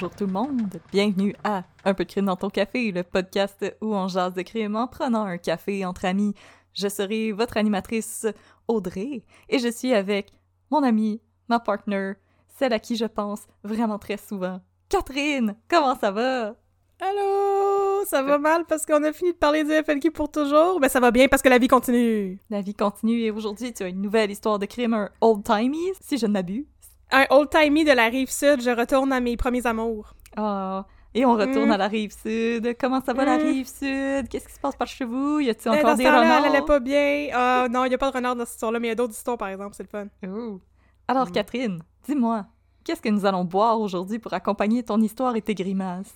Bonjour tout le monde, bienvenue à Un peu de crime dans ton café, le podcast où on jase de crime en prenant un café entre amis. Je serai votre animatrice Audrey et je suis avec mon amie, ma partner, celle à qui je pense vraiment très souvent, Catherine. Comment ça va? Allô, ça va mal parce qu'on a fini de parler du FLQ pour toujours, mais ça va bien parce que la vie continue. La vie continue et aujourd'hui tu as une nouvelle histoire de crime, un old-timey, si je ne m'abuse. Un old-timey de la rive sud, je retourne à mes premiers amours. Ah, et on retourne Mm. à la rive sud. Comment ça va la Mm. rive sud? Qu'est-ce qui se passe par chez vous? Y a-t-il Eh, encore dans des renards? elle allait pas bien. Ah non, il y a pas de renard dans cette histoire-là, mais il y a d'autres histoires par exemple, c'est le fun. Alors Mm. Catherine, dis-moi, qu'est-ce que nous allons boire aujourd'hui pour accompagner ton histoire et tes grimaces?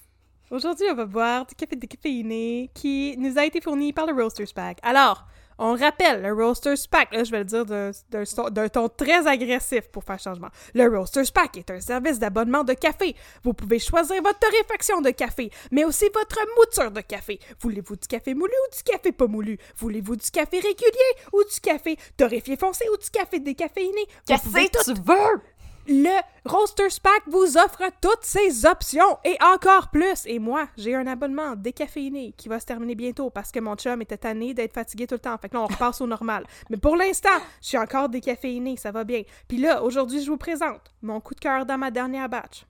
Aujourd'hui, on va boire du café décaféiné qui nous a été fourni par le Roasters Pack. Alors, on rappelle, le Roasters Pack, là, je vais le dire d'un- ton très agressif pour faire changement. Le Roasters Pack est un service d'abonnement de café. Vous pouvez choisir votre torréfaction de café, mais aussi votre mouture de café. Voulez-vous du café moulu ou du café pas moulu? Voulez-vous du café régulier ou du café torréfié foncé ou du café décaféiné? Qu'est-ce que tu veux? Le Roasters Pack vous offre toutes ces options et encore plus. Et moi, j'ai un abonnement décaféiné qui va se terminer bientôt parce que mon chum était tanné d'être fatigué tout le temps. Fait que là, on repasse au normal. Mais pour l'instant, je suis encore décaféiné, ça va bien. Puis là, aujourd'hui, je vous présente mon coup de cœur dans ma dernière batch.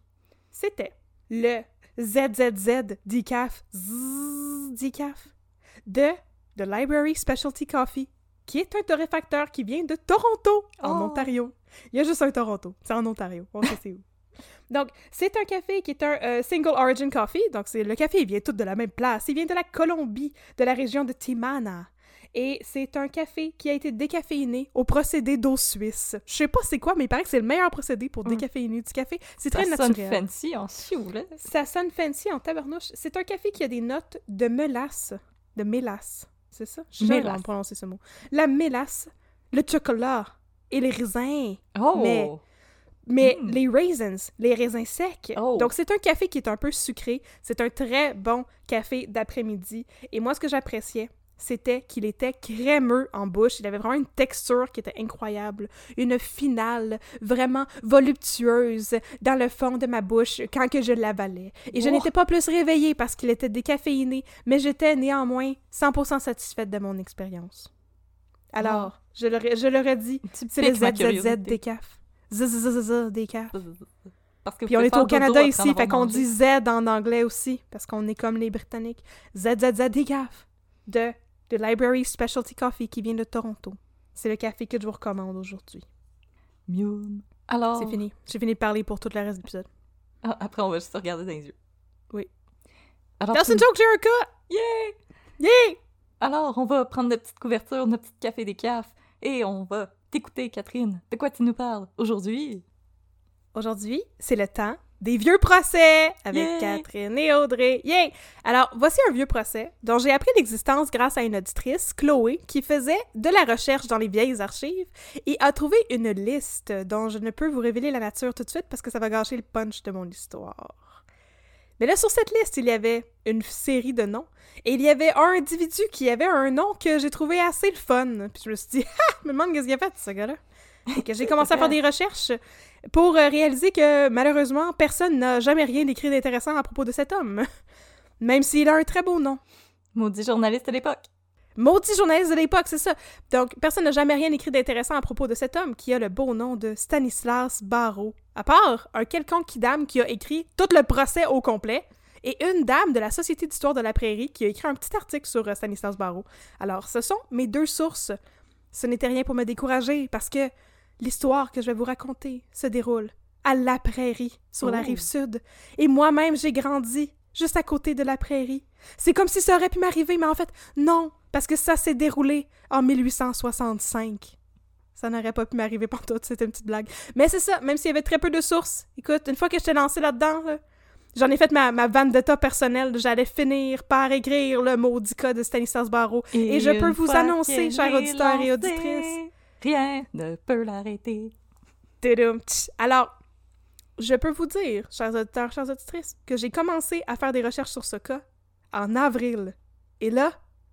C'était le ZZZ Decaf Zzz, Decaf de The Library Specialty Coffee, qui est un torréfacteur qui vient de Toronto, en Oh. Ontario. Il y a juste un Toronto. C'est en Ontario. On sait c'est où. Donc, c'est un café qui est un euh, single origin coffee. Donc, c'est le café, il vient tout de la même place. Il vient de la Colombie, de la région de Timana. Et c'est un café qui a été décaféiné au procédé d'eau suisse. Je sais pas c'est quoi, mais il paraît que c'est le meilleur procédé pour Mm. décaféiner du café. C'est Ça très sonne naturel. fancy en sioux, là. Ça sonne fancy en tabarnouche. C'est un café qui a des notes de mélasse. De mélasse. C'est ça? Je sais pas comment prononcer ce mot. La mélasse, le chocolat et les raisins. Oh! Mais- Mais Mm. les raisins, les raisins secs. Oh. Donc, c'est un café qui est un peu sucré. C'est un très bon café d'après-midi. Et moi, ce que j'appréciais, c'était qu'il était crémeux en bouche. Il avait vraiment une texture qui était incroyable. Une finale vraiment voluptueuse dans le fond de ma bouche quand que je l'avalais. Et je Oh. n'étais pas plus réveillée parce qu'il était décaféiné, mais j'étais néanmoins 100% satisfaite de mon expérience. Alors, je l'aurais je l'aurais dit, Tu c'est le ZZZ curiosité. décaf. ZZZ décaf. Parce que Puis on est au Canada ici, fait qu'on dit Z en anglais aussi, parce qu'on est comme les Britanniques. ZZZ décaf de The Library Specialty Coffee qui vient de Toronto. C'est le café que je vous recommande aujourd'hui. Miam. Alors... C'est fini. J'ai fini de parler pour tout le reste de l'épisode. Ah, après, on va juste regarder dans les yeux. Oui. Alors, That's tu- a joke, cas! Yeah! Yeah! Alors, on va prendre notre petite couverture, notre petit café des cafes, et on va t'écouter, Catherine. De quoi tu nous parles aujourd'hui? Aujourd'hui, c'est le temps des vieux procès avec! Catherine et Audrey. Yay! Alors, voici un vieux procès dont j'ai appris l'existence grâce à une auditrice, Chloé, qui faisait de la recherche dans les vieilles archives et a trouvé une liste dont je ne peux vous révéler la nature tout de suite parce que ça va gâcher le punch de mon histoire. Mais là, sur cette liste, il y avait une série de noms. Et il y avait un individu qui avait un nom que j'ai trouvé assez le fun. Puis je me suis dit, ah, me demande qu'est-ce qu'il a fait, ce gars-là. Que j'ai commencé à faire des recherches pour euh, réaliser que malheureusement, personne n'a jamais rien d'écrit d'intéressant à propos de cet homme. Même s'il a un très beau nom. Maudit journaliste à l'époque. Maudit journaliste de l'époque, c'est ça. Donc, personne n'a jamais rien écrit d'intéressant à propos de cet homme qui a le beau nom de Stanislas Barrault. À part un quelconque dame qui a écrit tout le procès au complet et une dame de la Société d'histoire de la prairie qui a écrit un petit article sur euh, Stanislas Barrault. Alors, ce sont mes deux sources. Ce n'était rien pour me décourager parce que l'histoire que je vais vous raconter se déroule à la prairie, sur la Oh. rive sud. Et moi-même, j'ai grandi juste à côté de la prairie. C'est comme si ça aurait pu m'arriver, mais en fait, non, parce que ça s'est déroulé en 1865. Ça n'aurait pas pu m'arriver tout, c'était une petite blague. Mais c'est ça, même s'il y avait très peu de sources. Écoute, une fois que je t'ai lancé là-dedans, là, j'en ai fait ma, ma vendetta personnelle. J'allais finir par écrire le maudit cas de Stanislas Barrault. Et je peux vous annoncer, chers auditeurs et auditrices. Rien ne peut l'arrêter. Alors, je peux vous dire, chers auditeurs, chères auditrices, que j'ai commencé à faire des recherches sur ce cas en avril. Et là,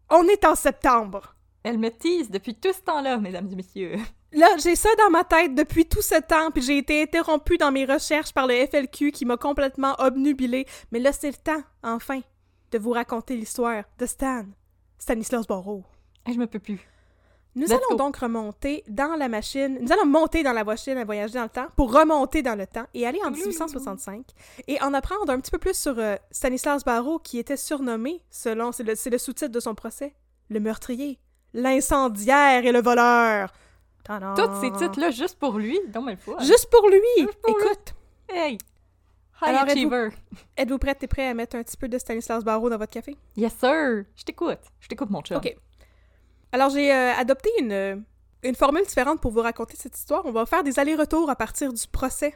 on est en septembre. Elle me tease depuis tout ce temps-là, mesdames et messieurs. Là, j'ai ça dans ma tête depuis tout ce temps, puis j'ai été interrompue dans mes recherches par le FLQ qui m'a complètement obnubilée. Mais là, c'est le temps, enfin, de vous raconter l'histoire de Stan, Stanislas Borrow. Hey, je me peux plus. Nous Let's allons go. donc remonter dans la machine, nous allons monter dans la machine à voyager dans le temps pour remonter dans le temps et aller en 1865 et en apprendre un petit peu plus sur euh, Stanislas Barrault qui était surnommé, selon, c'est le, sous-titre de son procès, le meurtrier, l'incendiaire et le voleur. Tadam! Tous ces titres-là, juste pour lui, mais le fun. Juste pour lui! Juste pour lui. Écoute, Hey! High Alors, êtes-vous- achiever. êtes-vous prête et prêt à mettre un petit peu de Stanislas Barrault dans votre café? Yes, sir! Je t'écoute. Je t'écoute, mon chum. OK. Alors, j'ai euh, adopté une, euh, une formule différente pour vous raconter cette histoire. On va faire des allers-retours à partir du procès.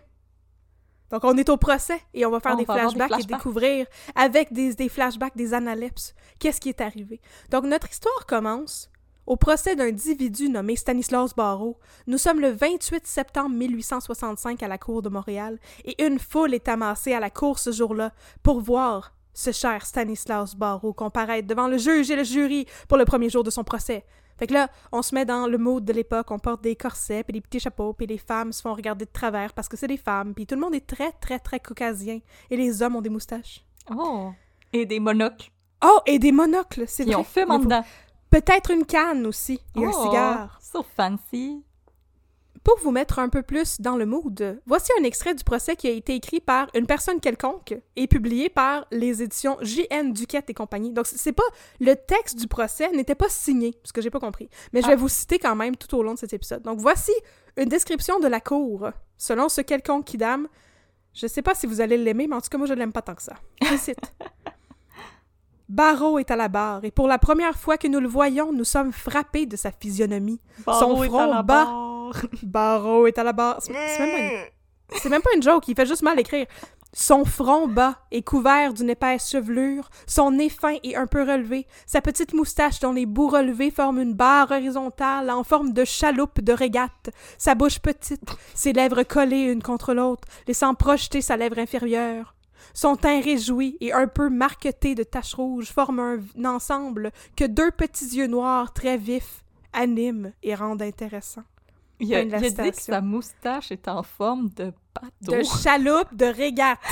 Donc, on est au procès et on va faire On des, va avoir des flashbacks et découvrir avec des, des flashbacks, des analepses, qu'est-ce qui est arrivé. Donc, notre histoire commence au procès d'un individu nommé Stanislas Barrault. Nous sommes le 28 septembre 1865 à la Cour de Montréal et une foule est amassée à la cour ce jour-là pour voir ce cher Stanislas Barrault comparaître devant le juge et le jury pour le premier jour de son procès. Fait que là, on se met dans le mode de l'époque, on porte des corsets, puis des petits chapeaux, puis les femmes se font regarder de travers parce que c'est des femmes, puis tout le monde est très, très, très caucasien. Et les hommes ont des moustaches. Oh! Et des monocles. Oh, et des monocles, c'est vrai. ont fume en. Peut-être une canne aussi, et un Oh, cigare. So fancy. Pour vous mettre un peu plus dans le mood, voici un extrait du procès qui a été écrit par une personne quelconque et publié par les éditions J.N. Duquette et compagnie. Donc, c'est pas... Le texte du procès n'était pas signé, ce que j'ai pas compris. Mais je vais Ah. vous citer quand même tout au long de cet épisode. Donc, voici une description de la cour, selon ce quelconque qui dame. Je sais pas si vous allez l'aimer, mais en tout cas, moi, je l'aime pas tant que ça. Je cite. Barreau est à la barre, et pour la première fois que nous le voyons, nous sommes frappés de sa physionomie. Barreau est front bas. Barre. Barreau est à la barre. C'est c'est même, pas une- c'est même pas une joke, il fait juste mal écrire. Son front bas est couvert d'une épaisse chevelure, son nez fin et un peu relevé, sa petite moustache dont les bouts relevés forment une barre horizontale en forme de chaloupe de régate, sa bouche petite, ses lèvres collées une contre l'autre, laissant projeter sa lèvre inférieure. Son teint réjoui et un peu marqueté de taches rouges forment un, un ensemble que deux petits yeux noirs très vifs animent et rendent intéressant. Il a, de il a dit que sa moustache est en forme de bateau. De chaloupe de régate.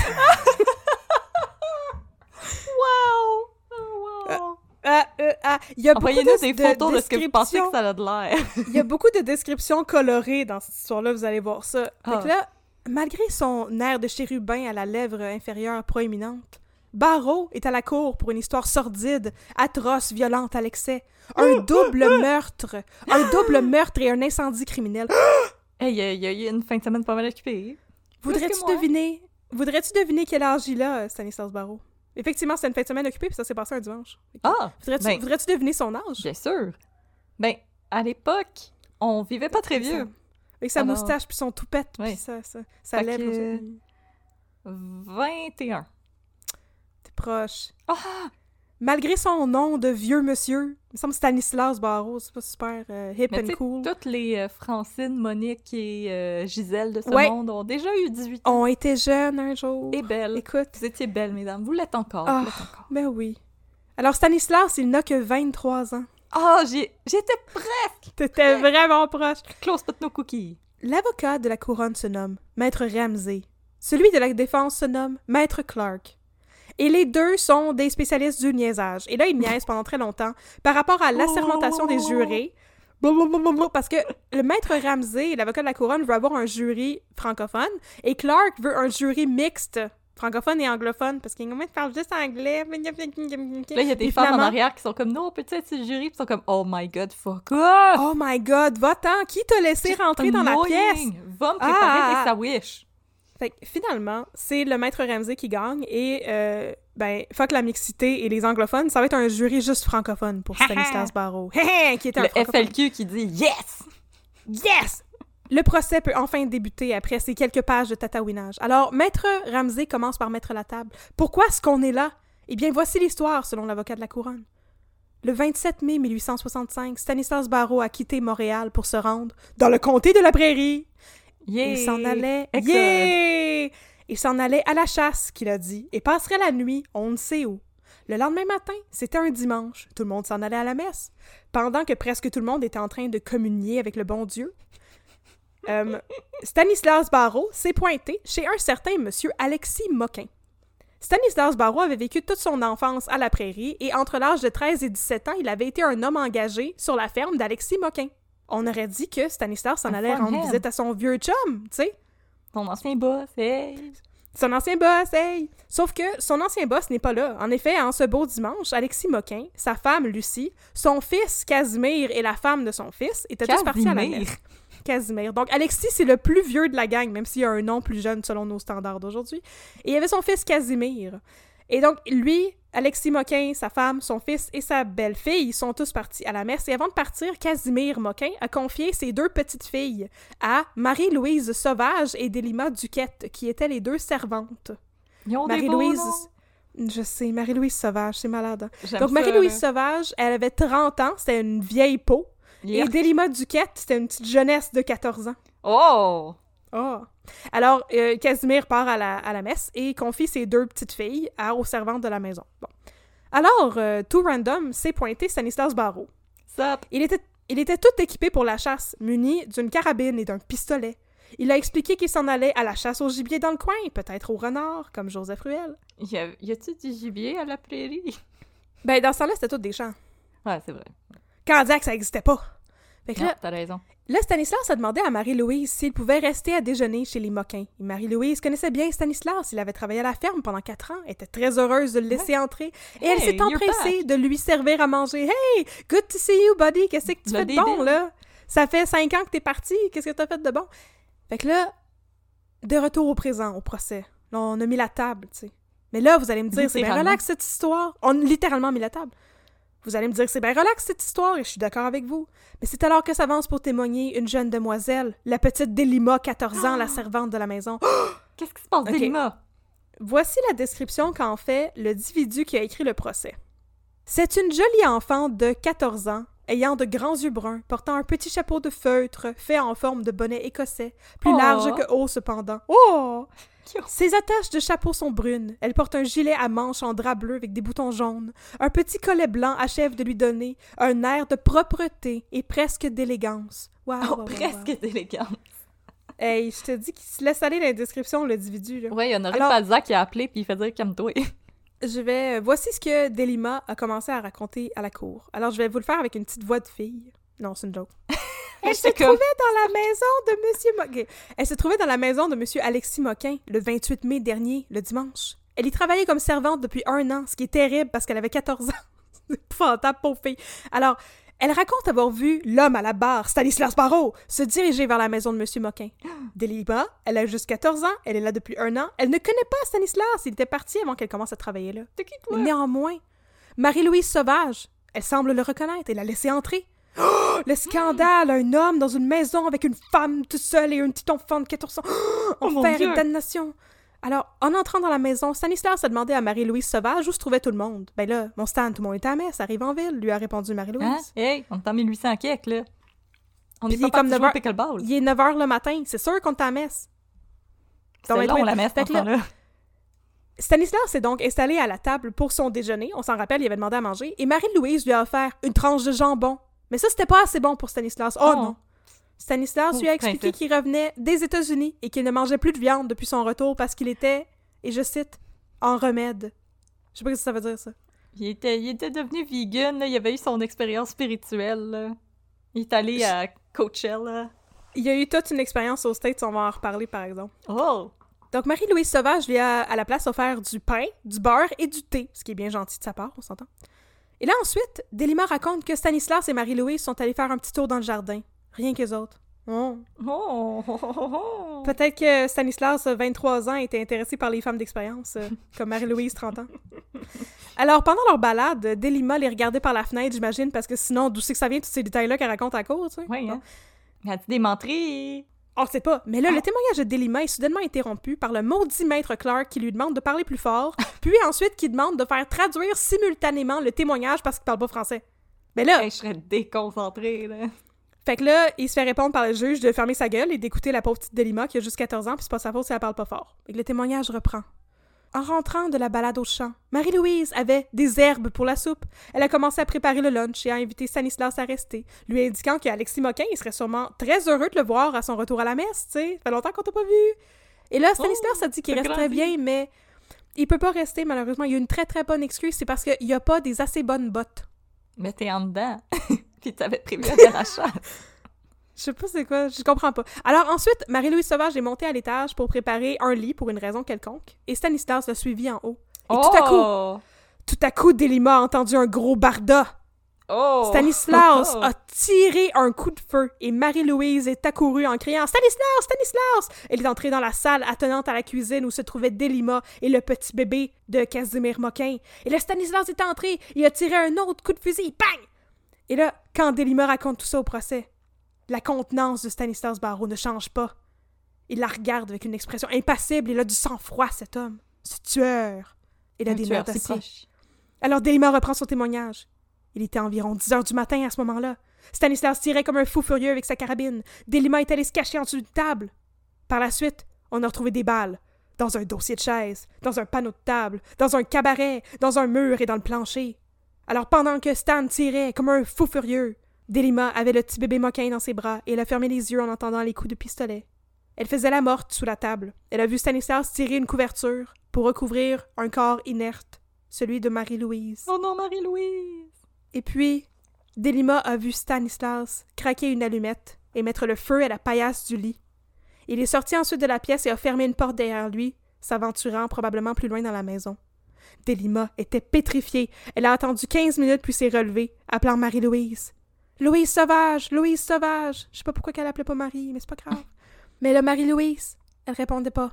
Wow! Oh, wow! Ah, euh, ah, Il y a beaucoup de, des de photos de ce que vous pensez que descriptions. ça a de l'air. Il y a beaucoup de descriptions colorées dans cette histoire-là, vous allez voir ça. Fait Ah. que là, malgré son air de chérubin à la lèvre inférieure proéminente, Barreau est à la cour pour une histoire sordide, atroce, violente à l'excès. Un double meurtre. Un double meurtre et un incendie criminel. Hey, il y, y a eu une fin de semaine pas mal occupée. Voudrais-tu deviner... Voudrais-tu deviner quel âge il a, Stanislas Barreau? Effectivement, c'était une fin de semaine occupée, puis ça s'est passé un dimanche. Ah! Voudrais-tu ben. deviner son âge? Bien sûr. Ben, à l'époque, on vivait pas très vieux. Avec sa Alors- moustache, puis son toupette, Oui. puis sa, sa Fait lèvre. que- ça. 21. Proche. Ah! Malgré son nom de vieux monsieur, il me semble Stanislas Barrault, c'est pas super euh, hip Mais and cool. toutes les euh, Francine, Monique et euh, Gisèle de ce Ouais. monde ont déjà eu 18 ans. On était jeunes un jour. Et belles. Écoute, Vous étiez belles, mesdames. Vous l'êtes encore. Vous l'êtes encore. ben oui. Alors Stanislas, il n'a que 23 ans. Ah, j'ai- j'étais presque T'étais vraiment proche. close but no cookie. L'avocat de la couronne se nomme Maître Ramsey. Celui de la défense se nomme Maître Clark. Et les deux sont des spécialistes du niaisage. Et là, ils niaisent pendant très longtemps par rapport à l'assermentation des jurés. Parce que le maître Ramsey, l'avocat de la couronne, veut avoir un jury francophone et Clark veut un jury mixte, francophone et anglophone, parce qu'il parle juste anglais. Là, il y a des femmes en arrière qui sont comme, non, peut-être être le jury, puis ils sont comme, oh my god, fuck off! Oh my god, va-t'en! Qui t'a laissé rentrer dans la pièce? Va me préparer Ah! tes sandwichs. Fait que finalement, c'est le maître Ramsey qui gagne et euh, ben fuck la mixité et les anglophones, ça va être un jury juste francophone pour Stanislas hé, qui était un Le. FLQ qui dit yes! Yes! Le procès peut enfin débuter après ces quelques pages de tatouinage. Alors, maître Ramsey commence par mettre la table. Pourquoi est-ce qu'on est là? Eh bien, voici l'histoire selon l'avocat de la couronne. Le 27 mai 1865, Stanislas Barrault a quitté Montréal pour se rendre dans le comté de la Prairie. Yeah! Il s'en allait. Yeah! Il s'en allait à la chasse, qu'il a dit, et passerait la nuit, on ne sait où. Le lendemain matin, c'était un dimanche. Tout le monde s'en allait à la messe. Pendant que presque tout le monde était en train de communier avec le bon Dieu, Euh, Stanislas Barrault s'est pointé chez un certain monsieur Alexis Moquin. Stanislas Barrault avait vécu toute son enfance à la prairie et entre l'âge de 13 et 17 ans, il avait été un homme engagé sur la ferme d'Alexis Moquin. On aurait dit que Stanislas s'en allait rendre visite à son vieux chum, tu sais. Ton ancien boss, hey! Son ancien boss, hey! Sauf que son ancien boss n'est pas là. En effet, en ce beau dimanche, Alexis Moquin, sa femme Lucie, son fils Casimir et la femme de son fils étaient tous partis à la Casimir. messe. Casimir. Donc Alexis, c'est le plus vieux de la gang, même s'il a un nom plus jeune selon nos standards d'aujourd'hui. Et il y avait son fils Casimir. Et donc, lui, Alexis Moquin, sa femme, son fils et sa belle-fille sont tous partis à la messe. Et avant de partir, Casimir Moquin a confié ses deux petites filles à Marie-Louise Sauvage et Delima Duquette, qui étaient les deux servantes. Marie-Louise. Je sais, Marie-Louise Sauvage, c'est malade. hein. Donc, Marie-Louise. Sauvage, elle avait 30 ans, c'était une vieille peau. Et. Delima Duquette, c'était une petite jeunesse de 14 ans. Oh! Oh! Alors, euh, Casimir part à la, à la messe et confie ses deux petites filles à, aux servantes de la maison. Bon. Alors, euh, tout random, s'est pointé Stanislas Barrault. Sup? Il était, il était tout équipé pour la chasse, muni d'une carabine et d'un pistolet. Il a expliqué qu'il s'en allait à la chasse au gibier dans le coin, peut-être au renard, comme Joseph Ruel. Y, a, y a-tu du gibier à la prairie? Ben, dans ce temps-là, c'était tout des champs. Ouais, c'est vrai. Candiac, ça existait pas. Fait que Non, là, t'as raison. là, Stanislas a demandé à Marie-Louise s'il pouvait rester à déjeuner chez les Moquins. Et Marie-Louise connaissait bien Stanislas. Il avait travaillé à la ferme pendant quatre ans, était très heureuse de le laisser entrer. Et elle s'est empressée de lui servir à manger. Hey, good to see you, buddy. Qu'est-ce que tu Le fais de bon, là? Ça fait cinq ans que t'es parti. Qu'est-ce que t'as fait de bon? Fait que là, de retour au présent, au procès. Là, on a mis la table, tu sais. Mais là, vous allez me dire, c'est bien relax cette histoire. On a littéralement mis la table. Vous allez me dire, c'est bien relax cette histoire, et je suis d'accord avec vous. Mais c'est alors que s'avance pour témoigner une jeune demoiselle, la petite Delima, 14 ans, la servante de la maison. Qu'est-ce qui se passe. Delima? Voici la description qu'en fait l'individu qui a écrit le procès. C'est une jolie enfant de 14 ans, ayant de grands yeux bruns, portant un petit chapeau de feutre fait en forme de bonnet écossais, plus Oh. large que haut cependant. Oh! Ses attaches de chapeau sont brunes. Elle porte un gilet à manches en drap bleu avec des boutons jaunes. Un petit collet blanc achève de lui donner un air de propreté et presque d'élégance. Wow, Oh, wow, wow, presque d'élégance. Hey, je te dis qu'il se laisse aller dans la description, l'individu. Ouais, il y en aurait Alors- qui a appelé puis il fait dire calme-toi. Je vais. Voici ce que Delima a commencé à raconter à la cour. Alors, je vais vous le faire avec une petite voix de fille. Non, c'est une joke. Elle se trouvait dans la maison de Monsieur Moquin. Elle se trouvait dans la maison de Monsieur Alexis Moquin le 28 mai dernier, le dimanche. Elle y travaillait comme servante depuis un an, ce qui est terrible parce qu'elle avait 14 ans. c'est épouvantable, pauvre fille. Alors, elle raconte avoir vu l'homme à la barre, Stanislas Barrault, se diriger vers la maison de Monsieur Moquin. Delima, elle a juste 14 ans, elle est là depuis un an. Elle ne connaît pas Stanislas, il était parti avant qu'elle commence à travailler là. Qui, Mais toi? néanmoins, Marie-Louise Sauvage, elle semble le reconnaître et la laisser entrer. Oh, le scandale! Un homme dans une maison avec une femme tout seul et un petit enfant de 14 ans. Oh, mon Enfer et damnation! Alors, en entrant dans la maison, Stanislas a demandé à Marie-Louise Sauvage où se trouvait tout le monde. Ben là, mon Stan, tout le monde est à messe, arrive en ville, lui a répondu Marie-Louise. Hein? Hey, on est en 1800 kek, là. On est Puis pas comme parti jouer neuf au pickleball. Il est 9 h le matin, c'est sûr qu'on est à messe. C'est Donc, long, la messe, là- temps-là. Stanislas s'est donc installé à la table pour son déjeuner. On s'en rappelle, il avait demandé à manger. Et Marie-Louise lui a offert une tranche de jambon. Mais ça, c'était pas assez bon pour Stanislas. Oh, Oh. non. Stanislas Oh, lui a expliqué qu'il revenait des États-Unis et qu'il ne mangeait plus de viande depuis son retour parce qu'il était, et je cite, en remède. Je sais pas ce que ça veut dire, ça. Il était, il était devenu vegan, là. il avait eu son expérience spirituelle. là. Il est allé à Coachella. Il y a eu toute une expérience aux States, on va en reparler, par exemple. Oh! Donc, Marie-Louise Sauvage lui a, à la place, offert du pain, du beurre et du thé, ce qui est bien gentil de sa part, on s'entend. Et là, ensuite, Delima raconte que Stanislas et Marie-Louise sont allés faire un petit tour dans le jardin. Rien qu'eux autres. Oh. Oh! Peut-être que Stanislas, 23 ans, était intéressé par les femmes d'expérience, euh, comme Marie-Louise, 30 ans. Alors, pendant leur balade, Delima les regardait par la fenêtre, j'imagine, parce que sinon, d'où c'est que ça vient, tous ces détails-là qu'elle raconte à court, tu sais? Oui, hein? Mais as-tu des? On sait pas. Mais là, le témoignage de Delima est soudainement interrompu par le maudit maître Clark qui lui demande de parler plus fort, puis ensuite qui demande de faire traduire simultanément le témoignage parce qu'il parle pas français. Mais là, Hey, je serais déconcentrée, là. fait que là, il se fait répondre par le juge de fermer sa gueule et d'écouter la pauvre petite Delima qui a juste 14 ans, puis c'est pas sa faute si elle parle pas fort. Et le témoignage reprend. En rentrant de la balade au champ, Marie-Louise avait des herbes pour la soupe. Elle a commencé à préparer le lunch et a invité Stanislas à rester, lui indiquant qu'Alexis Moquin il serait sûrement très heureux de le voir à son retour à la messe, tu sais. fait longtemps qu'on t'a pas vu. Et là, Stanislas Oh, a dit qu'il resterait grandi. bien, mais il peut pas rester, malheureusement. Il y a une très très bonne excuse, c'est parce qu'il y a pas des assez bonnes bottes. Mais t'es en dedans. Puis t'avais prévu un. Je sais pas c'est quoi, je comprends pas. Alors ensuite, Marie-Louise Sauvage est montée à l'étage pour préparer un lit pour une raison quelconque, et Stanislas l'a suivi en haut. Et tout à coup, Oh! tout à coup, Delima a entendu un gros barda. Oh! Stanislas a tiré un coup de feu et Marie-Louise est accourue en criant Stanislas, Stanislas! Elle est entrée dans la salle attenante à la cuisine où se trouvait Delima et le petit bébé de Casimir Moquin. Et là, Stanislas est entré et a tiré un autre coup de fusil. Bang! Et là, quand Delima raconte tout ça au procès, la contenance de Stanislas Barreau ne change pas. Il la regarde avec une expression impassible. Il a du sang-froid, cet homme. Ce tueur. Il a Un des tueur nerfs si d'acier. Alors Delima reprend son témoignage. Il était environ 10 heures du matin à ce moment-là. Stanislas tirait comme un fou furieux avec sa carabine. Delima est allé se cacher en dessous d'une table. Par la suite, on a retrouvé des balles. Dans un dossier de chaise, dans un panneau de table, dans un cabaret, dans un mur et dans le plancher. Alors pendant que Stan tirait comme un fou furieux, Delima avait le petit bébé moquin dans ses bras et elle a fermé les yeux en entendant les coups de pistolet. Elle faisait la morte sous la table. Elle a vu Stanislas tirer une couverture pour recouvrir un corps inerte, celui de Marie-Louise. Oh non, Marie-Louise! Et puis, Delima a vu Stanislas craquer une allumette et mettre le feu à la paillasse du lit. Il est sorti ensuite de la pièce et a fermé une porte derrière lui, s'aventurant probablement plus loin dans la maison. Delima était pétrifiée. Elle a attendu quinze minutes puis s'est relevée, appelant Marie-Louise. Louise Sauvage! Louise Sauvage! Je sais pas pourquoi qu'elle appelait pas Marie, mais c'est pas grave. mais là, Marie-Louise, elle répondait pas.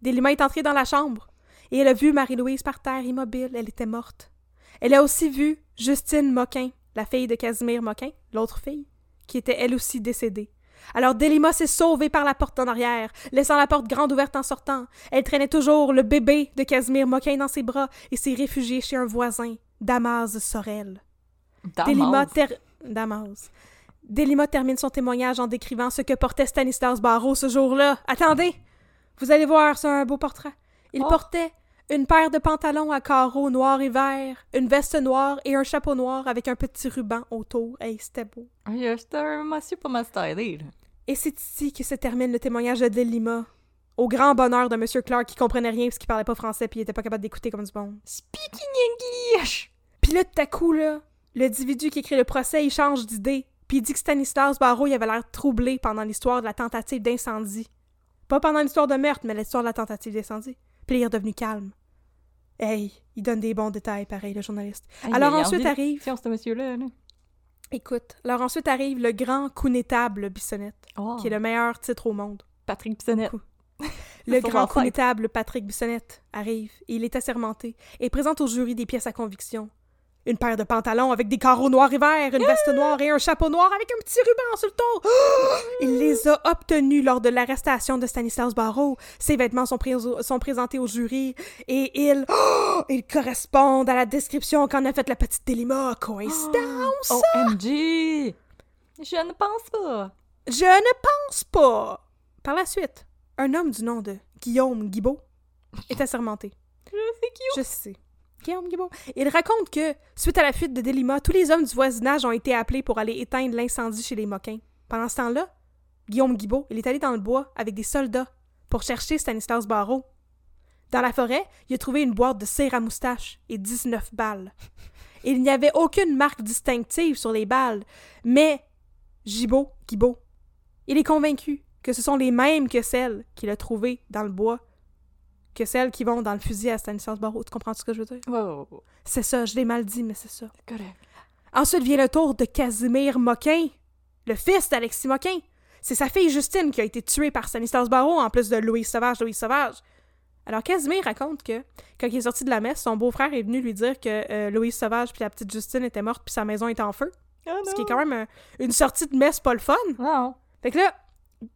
Delima est entrée dans la chambre et elle a vu Marie-Louise par terre immobile. Elle était morte. Elle a aussi vu Justine Moquin, la fille de Casimir Moquin, l'autre fille, qui était elle aussi décédée. Alors Delima s'est sauvée par la porte en arrière, laissant la porte grande ouverte en sortant. Elle traînait toujours le bébé de Casimir Moquin dans ses bras et s'est réfugiée chez un voisin, Damas Sorel. Delima, ter- Damas. Delima termine son témoignage en décrivant ce que portait Stanislas Barreau ce jour-là. Attendez! Vous allez voir, c'est un beau portrait. Il Oh. portait une paire de pantalons à carreaux noirs et verts, une veste noire et un chapeau noir avec un petit ruban autour. Hey, c'était beau. C'était stylé, là. Et c'est ici que se termine le témoignage de Delima. Au grand bonheur de M. Clark qui comprenait rien parce qu'il parlait pas français puis il était pas capable d'écouter comme du bon. Speaking English! Puis là, tout à coup, là, l'individu qui écrit le procès, il change d'idée. Puis il dit que Stanislas Barreau, il avait l'air troublé pendant l'histoire de la tentative d'incendie. Pas pendant l'histoire de meurtre, mais l'histoire de la tentative d'incendie. Puis il est redevenu calme. Hey, il donne des bons détails, pareil, le journaliste. Hey, Alors ensuite arrive... Fion, ce monsieur-là, là. Écoute, alors ensuite arrive le grand connétable Bissonnette, Oh, qui est le meilleur titre au monde. Patrick Bissonnette. Le grand ancêtre. connétable Patrick Bissonnette arrive et il est assermenté et présente au jury des pièces à conviction. Une paire de pantalons avec des carreaux noirs et verts, une veste noire et un chapeau noir avec un petit ruban sur le dos. Il les a obtenus lors de l'arrestation de Stanislas Barreau. Ses vêtements sont, prés- sont présentés au jury et ils, ils correspondent à la description qu'en a faite la petite Delima. Coïncidence? OMG! Je ne pense pas. Je ne pense pas. Par la suite, un homme du nom de Guillaume Guibault est assermenté. Je sais qui. Je sais. Guillaume Guibault. Il raconte que, suite à la fuite de Delima, tous les hommes du voisinage ont été appelés pour aller éteindre l'incendie chez les Moquins. Pendant ce temps-là, Guillaume Guibault, il est allé dans le bois avec des soldats pour chercher Stanislas Barreau. Dans la forêt, il a trouvé une boîte de cire à moustache et 19 balles. Il n'y avait aucune marque distinctive sur les balles, mais Gibault, Guibault, il est convaincu que ce sont les mêmes que celles qu'il a trouvées dans le bois que celles qui vont dans le fusil à Stanislas Barreau. Tu comprends ce que je veux dire? Ouais, ouais, ouais. C'est ça, je l'ai mal dit, mais c'est ça. Correct. Ensuite vient le tour de Casimir Moquin, le fils d'Alexis Moquin. C'est sa fille Justine qui a été tuée par Stanislas Barreau, en plus de Louis Sauvage, Louis Sauvage. Alors Casimir raconte que, quand il est sorti de la messe, son beau-frère est venu lui dire que euh, Louise Sauvage puis la petite Justine étaient mortes puis sa maison était en feu. Ah Ce qui est quand même un- une sortie de messe pas le fun. Non. Fait que là,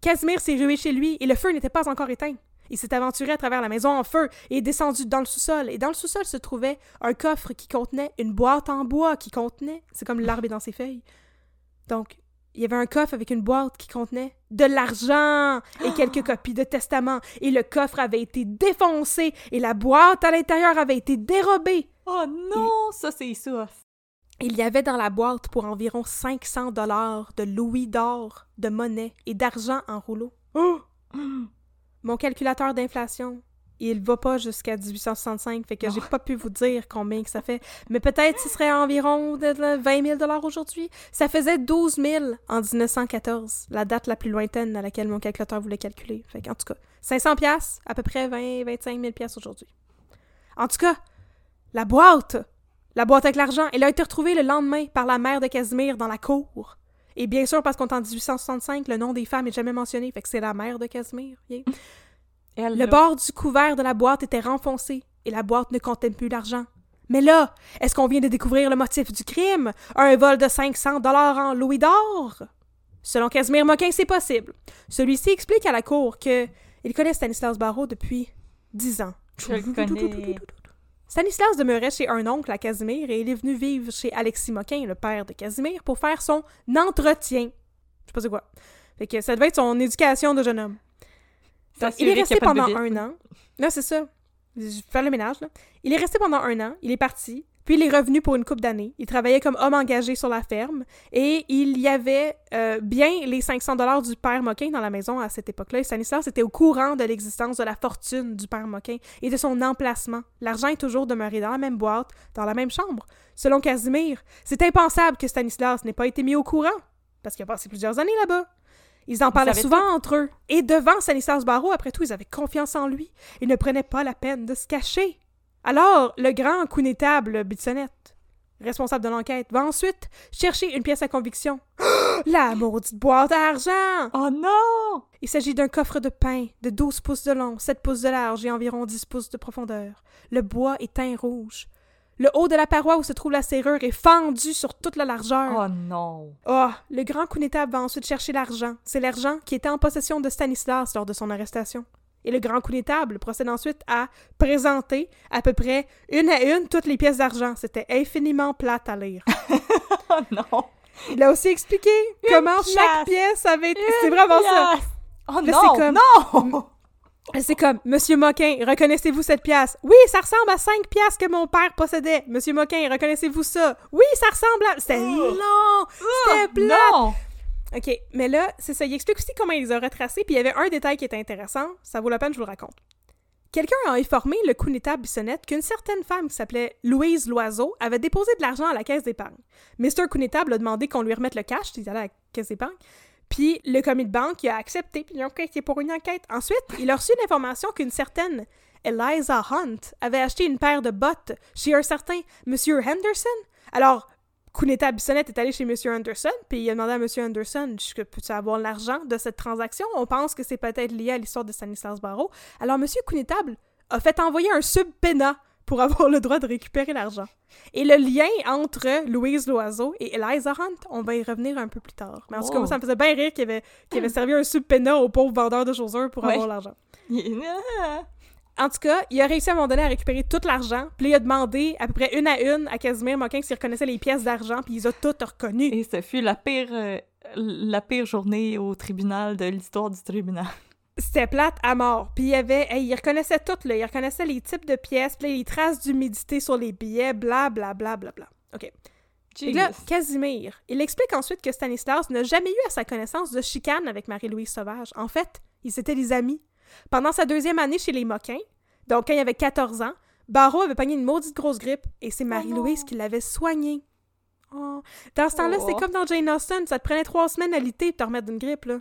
Casimir s'est rué chez lui et le feu n'était pas encore éteint. Il s'est aventuré à travers la maison en feu et est descendu dans le sous-sol. Et dans le sous-sol se trouvait un coffre qui contenait une boîte en bois qui contenait. C'est comme l'arbre est dans ses feuilles. Donc, il y avait un coffre avec une boîte qui contenait de l'argent et quelques copies de testament. Et le coffre avait été défoncé et la boîte à l'intérieur avait été dérobée. Oh non, ça c'est ça. Il y avait dans la boîte pour environ 500 dollars de louis d'or, de monnaie et d'argent en rouleau. Oh! Mon calculateur d'inflation, il va pas jusqu'à 1865, fait que j'ai pas pu vous dire combien que ça fait. Mais peut-être ce serait environ de 20 000 dollars aujourd'hui. Ça faisait 12 000 en 1914, la date la plus lointaine à laquelle mon calculateur voulait calculer. Fait en tout cas, 500 pièces, à peu près 20 25 000 pièces aujourd'hui. En tout cas, la boîte, la boîte avec l'argent, elle a été retrouvée le lendemain par la mère de Casimir dans la cour. Et bien sûr, parce qu'on est en 1865, le nom des femmes est jamais mentionné, fait que c'est la mère de Casimir. le bord du couvert de la boîte était renfoncé et la boîte ne contenait plus l'argent. Mais là, est-ce qu'on vient de découvrir le motif du crime? Un vol de 500 dollars en louis d'or? Selon Casimir Moquin, c'est possible. Celui-ci explique à la cour que il connaît Stanislas Barrault depuis dix ans. Je le connais. Stanislas demeurait chez un oncle à Casimir et il est venu vivre chez Alexis Moquin, le père de Casimir, pour faire son entretien. Je sais pas c'est quoi. Fait que ça devait être son éducation de jeune homme. il est resté pendant un an. Non, c'est ça. Je vais faire le ménage, là. Il est resté pendant un an. Il est parti. Puis il est revenu pour une couple d'années. Il travaillait comme homme engagé sur la ferme et il y avait euh, bien les 500 dollars du père Moquin dans la maison à cette époque-là. Et Stanislas était au courant de l'existence de la fortune du père Moquin et de son emplacement. L'argent est toujours demeuré dans la même boîte, dans la même chambre. Selon Casimir, c'est impensable que Stanislas n'ait pas été mis au courant parce qu'il a passé plusieurs années là-bas. Ils en parlaient souvent entre eux. Et devant Stanislas Barreau, après tout, ils avaient confiance en lui. Ils ne prenaient pas la peine de se cacher. Alors, le grand connétable Bitsonnette, responsable de l'enquête, va ensuite chercher une pièce à conviction. La maudite boîte d'argent! Oh non! Il s'agit d'un coffre de pain de 12 pouces de long, 7 pouces de large et environ 10 pouces de profondeur. Le bois est teint rouge. Le haut de la paroi où se trouve la serrure est fendu sur toute la largeur. Oh non! Oh, le grand connétable va ensuite chercher l'argent. C'est l'argent qui était en possession de Stanislas lors de son arrestation. Et le grand coup d'étable procède ensuite à présenter à peu près une à une toutes les pièces d'argent. C'était infiniment plate à lire. oh non! Il a aussi expliqué comment chaque pièce avait été. C'est vraiment ça! Oh non! Comme... Non! C'est comme, Monsieur Moquin, reconnaissez-vous cette pièce? Oui, ça ressemble à cinq pièces que mon père possédait. Monsieur Moquin, reconnaissez-vous ça? Oui, ça ressemble à. C'était long! C'était oh! OK, mais là, c'est ça. Il explique aussi comment il les a retracés, puis il y avait un détail qui était intéressant. Ça vaut la peine, je vous le raconte. Quelqu'un a informé le Kunita Bissonnette qu'une certaine femme qui s'appelait Louise Loiseau avait déposé de l'argent à la caisse d'épargne. Mr. Kunita a demandé qu'on lui remette le cash, il allait à la caisse d'épargne. Puis le commis de banque a accepté, puis il a enquêté pour une enquête. Ensuite, il a reçu l'information qu'une certaine Eliza Hunt avait acheté une paire de bottes chez un certain Monsieur Henderson. Alors, Kuneta Bissonnette est allé chez M. Anderson, puis il a demandé à M. Anderson Peux-tu avoir l'argent de cette transaction? On pense que c'est peut-être lié à l'histoire de Stanislas Barreau. Alors, M. Kunetable a fait envoyer un subpénat pour avoir le droit de récupérer l'argent. Et le lien entre Louise Loiseau et Eliza Hunt, on va y revenir un peu plus tard. Mais en tout cas, moi, ça me faisait bien rire qu'il avait, avait servi un subpénat au pauvre vendeur de chaussures pour avoir l'argent. En tout cas, il a réussi à un moment donné à récupérer tout l'argent. Puis il a demandé à peu près une à une à Casimir Moquin s'il reconnaissait les pièces d'argent, puis ils ont toutes reconnues. Et ce fut la pire, euh, la pire journée au tribunal de l'histoire du tribunal. C'était plate à mort. Puis il y avait, il reconnaissait tout, là. Il reconnaissait les types de pièces, puis les traces d'humidité sur les billets, bla bla bla bla bla. OK. Et là, Casimir, il explique ensuite que Stanislas n'a jamais eu à sa connaissance de chicane avec Marie-Louise Sauvage. En fait, ils étaient des amis. Pendant sa deuxième année chez les Moquins, donc quand il avait 14 ans, Barreau avait pogné une maudite grosse grippe et c'est oh Marie-Louise qui l'avait soigné. Oh. Dans ce temps-là, c'est oh. comme dans Jane Austen, ça te prenait trois semaines à lutter pour te remettre d'une grippe, là.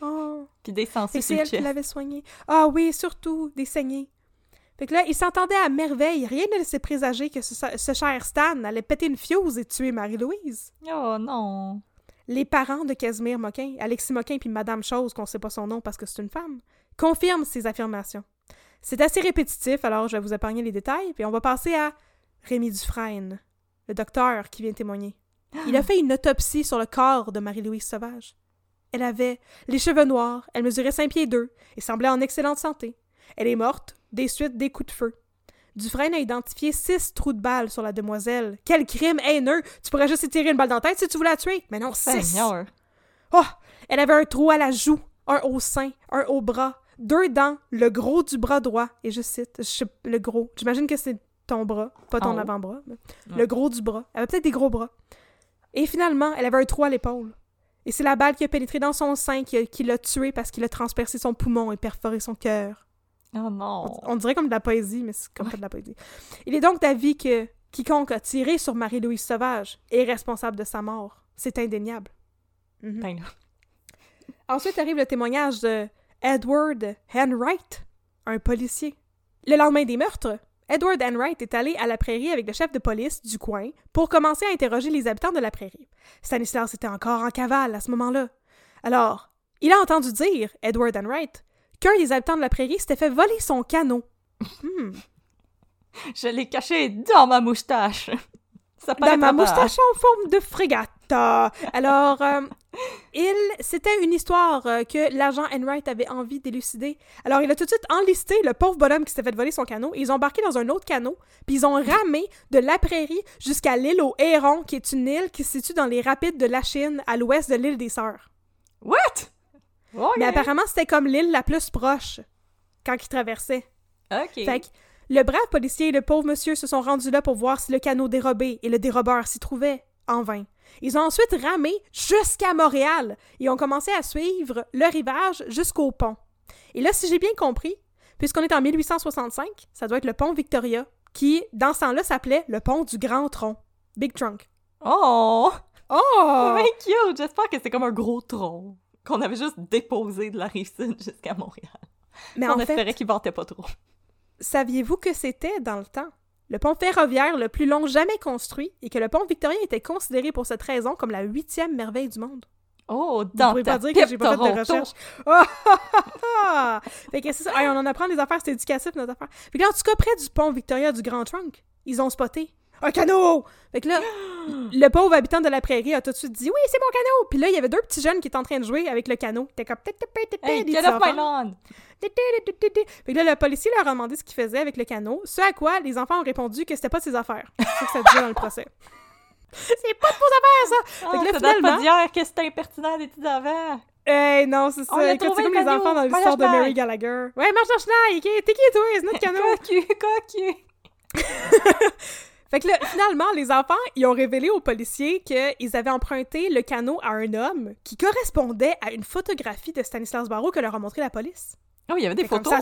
Oh. Puis des Et c'est elle qui l'avait soigné. Ah oui, surtout, des saignées. Fait que là, il s'entendait à merveille. Rien ne laissait présager que ce, ce, cher Stan allait péter une fuse et tuer Marie-Louise. Oh non! Les parents de Casimir Moquin, Alexis Moquin puis Madame Chose, qu'on sait pas son nom parce que c'est une femme, confirment ces affirmations. C'est assez répétitif, alors je vais vous épargner les détails, puis on va passer à Rémi Dufresne, le docteur qui vient témoigner. Il a fait une autopsie sur le corps de Marie-Louise Sauvage. Elle avait les cheveux noirs, elle mesurait 5 pieds 2 et semblait en excellente santé. Elle est morte des suites des coups de feu. Dufresne a identifié six trous de balles sur la demoiselle. Quel crime haineux! Tu pourrais juste tirer une balle dans la tête si tu voulais la tuer. Mais non, six! Oh! Elle avait un trou à la joue, un au sein, un au bras, deux dents, le gros du bras droit, et je cite, je- le gros, j'imagine que c'est ton bras, pas ton avant-bras, le gros du bras. Elle avait peut-être des gros bras. Et finalement, elle avait un trou à l'épaule. Et c'est la balle qui a pénétré dans son sein qui, l'a tué parce qu'il a transpercé son poumon et perforé son cœur. Oh non. On, on dirait comme de la poésie, mais c'est comme pas de la poésie. Il est donc d'avis que quiconque a tiré sur Marie-Louise Sauvage est responsable de sa mort. C'est indéniable. Là. Ensuite arrive le témoignage de Edward Enright, un policier. Le lendemain des meurtres, Edward Enright est allé à la prairie avec le chef de police du coin pour commencer à interroger les habitants de la prairie. Stanislas était encore en cavale à ce moment-là. Alors, il a entendu dire, Edward Enright, qu'un des habitants de la prairie s'était fait voler son canot. Hmm. Je l'ai caché dans ma moustache. Ça Dans ma moustache en forme de frégate. Alors, euh, il, c'était une histoire euh, que l'agent Enright avait envie d'élucider. Alors, il a tout de suite enlisté le pauvre bonhomme qui s'était fait voler son canot. Ils ont embarqué dans un autre canot, puis ils ont ramé de la prairie jusqu'à l'île aux Hérons, qui est une île qui se situe dans les rapides de la Chine, à l'ouest de l'île des Sœurs. What? Mais apparemment, c'était comme l'île la plus proche quand ils traversaient. Ok. Fait que le brave policier et le pauvre monsieur se sont rendus là pour voir si le canot dérobé et le dérobeur s'y trouvaient. En vain. Ils ont ensuite ramé jusqu'à Montréal et ont commencé à suivre le rivage jusqu'au pont. Et là, si j'ai bien compris, puisqu'on est en 1865, ça doit être le pont Victoria, qui, dans ce temps-là, s'appelait le pont du Grand Tronc. Big Trunk. Oh! Oh! C'est cute! J'espère que c'est comme un gros tronc qu'on avait juste déposé de la rive sud jusqu'à Montréal. Mais On en espérait qu'il ventait pas trop. saviez-vous que c'était, dans le temps, le pont ferroviaire le plus long jamais construit et que le pont Victoria était considéré pour cette raison comme la huitième merveille du monde? Oh, Vous dans pouvez ta pas dire que j'ai pas fait de recherche. Ah. Fait que c'est ça. Hey, on en apprend des affaires, c'est éducatif, notre affaire. Fait que là, en tout cas, près du pont Victoria du Grand Trunk, ils ont spoté un canot! Fait que là, le pauvre habitant de la prairie a tout de suite dit « Oui, c'est mon canot! » Puis là, il y avait deux petits jeunes qui étaient en train de jouer avec le canot. T'es comme... Hey, get off my lawn! Fait que là, le policier leur a demandé ce qu'ils faisaient avec le canot, ce à quoi les enfants ont répondu que c'était pas ses affaires. C'est que ça disait dans le procès. c'est pas de vos affaires, ça! Ah, Fait que là, ça date pas finalement- d'hier que c'était impertinent des petits avant. Hey, non, c'est ça. c'est comme le les enfants dans l'histoire de Mary. Gallagher. Ouais, marche en! Qui- T'es qui, toi? C'est notre canot! Cocu, cocu! Fait que là, finalement, les enfants, ils ont révélé aux policiers qu'ils avaient emprunté le canot à un homme qui correspondait à une photographie de Stanislas Barreau que leur a montré la police. Oh, il y avait des Fait photos! ça,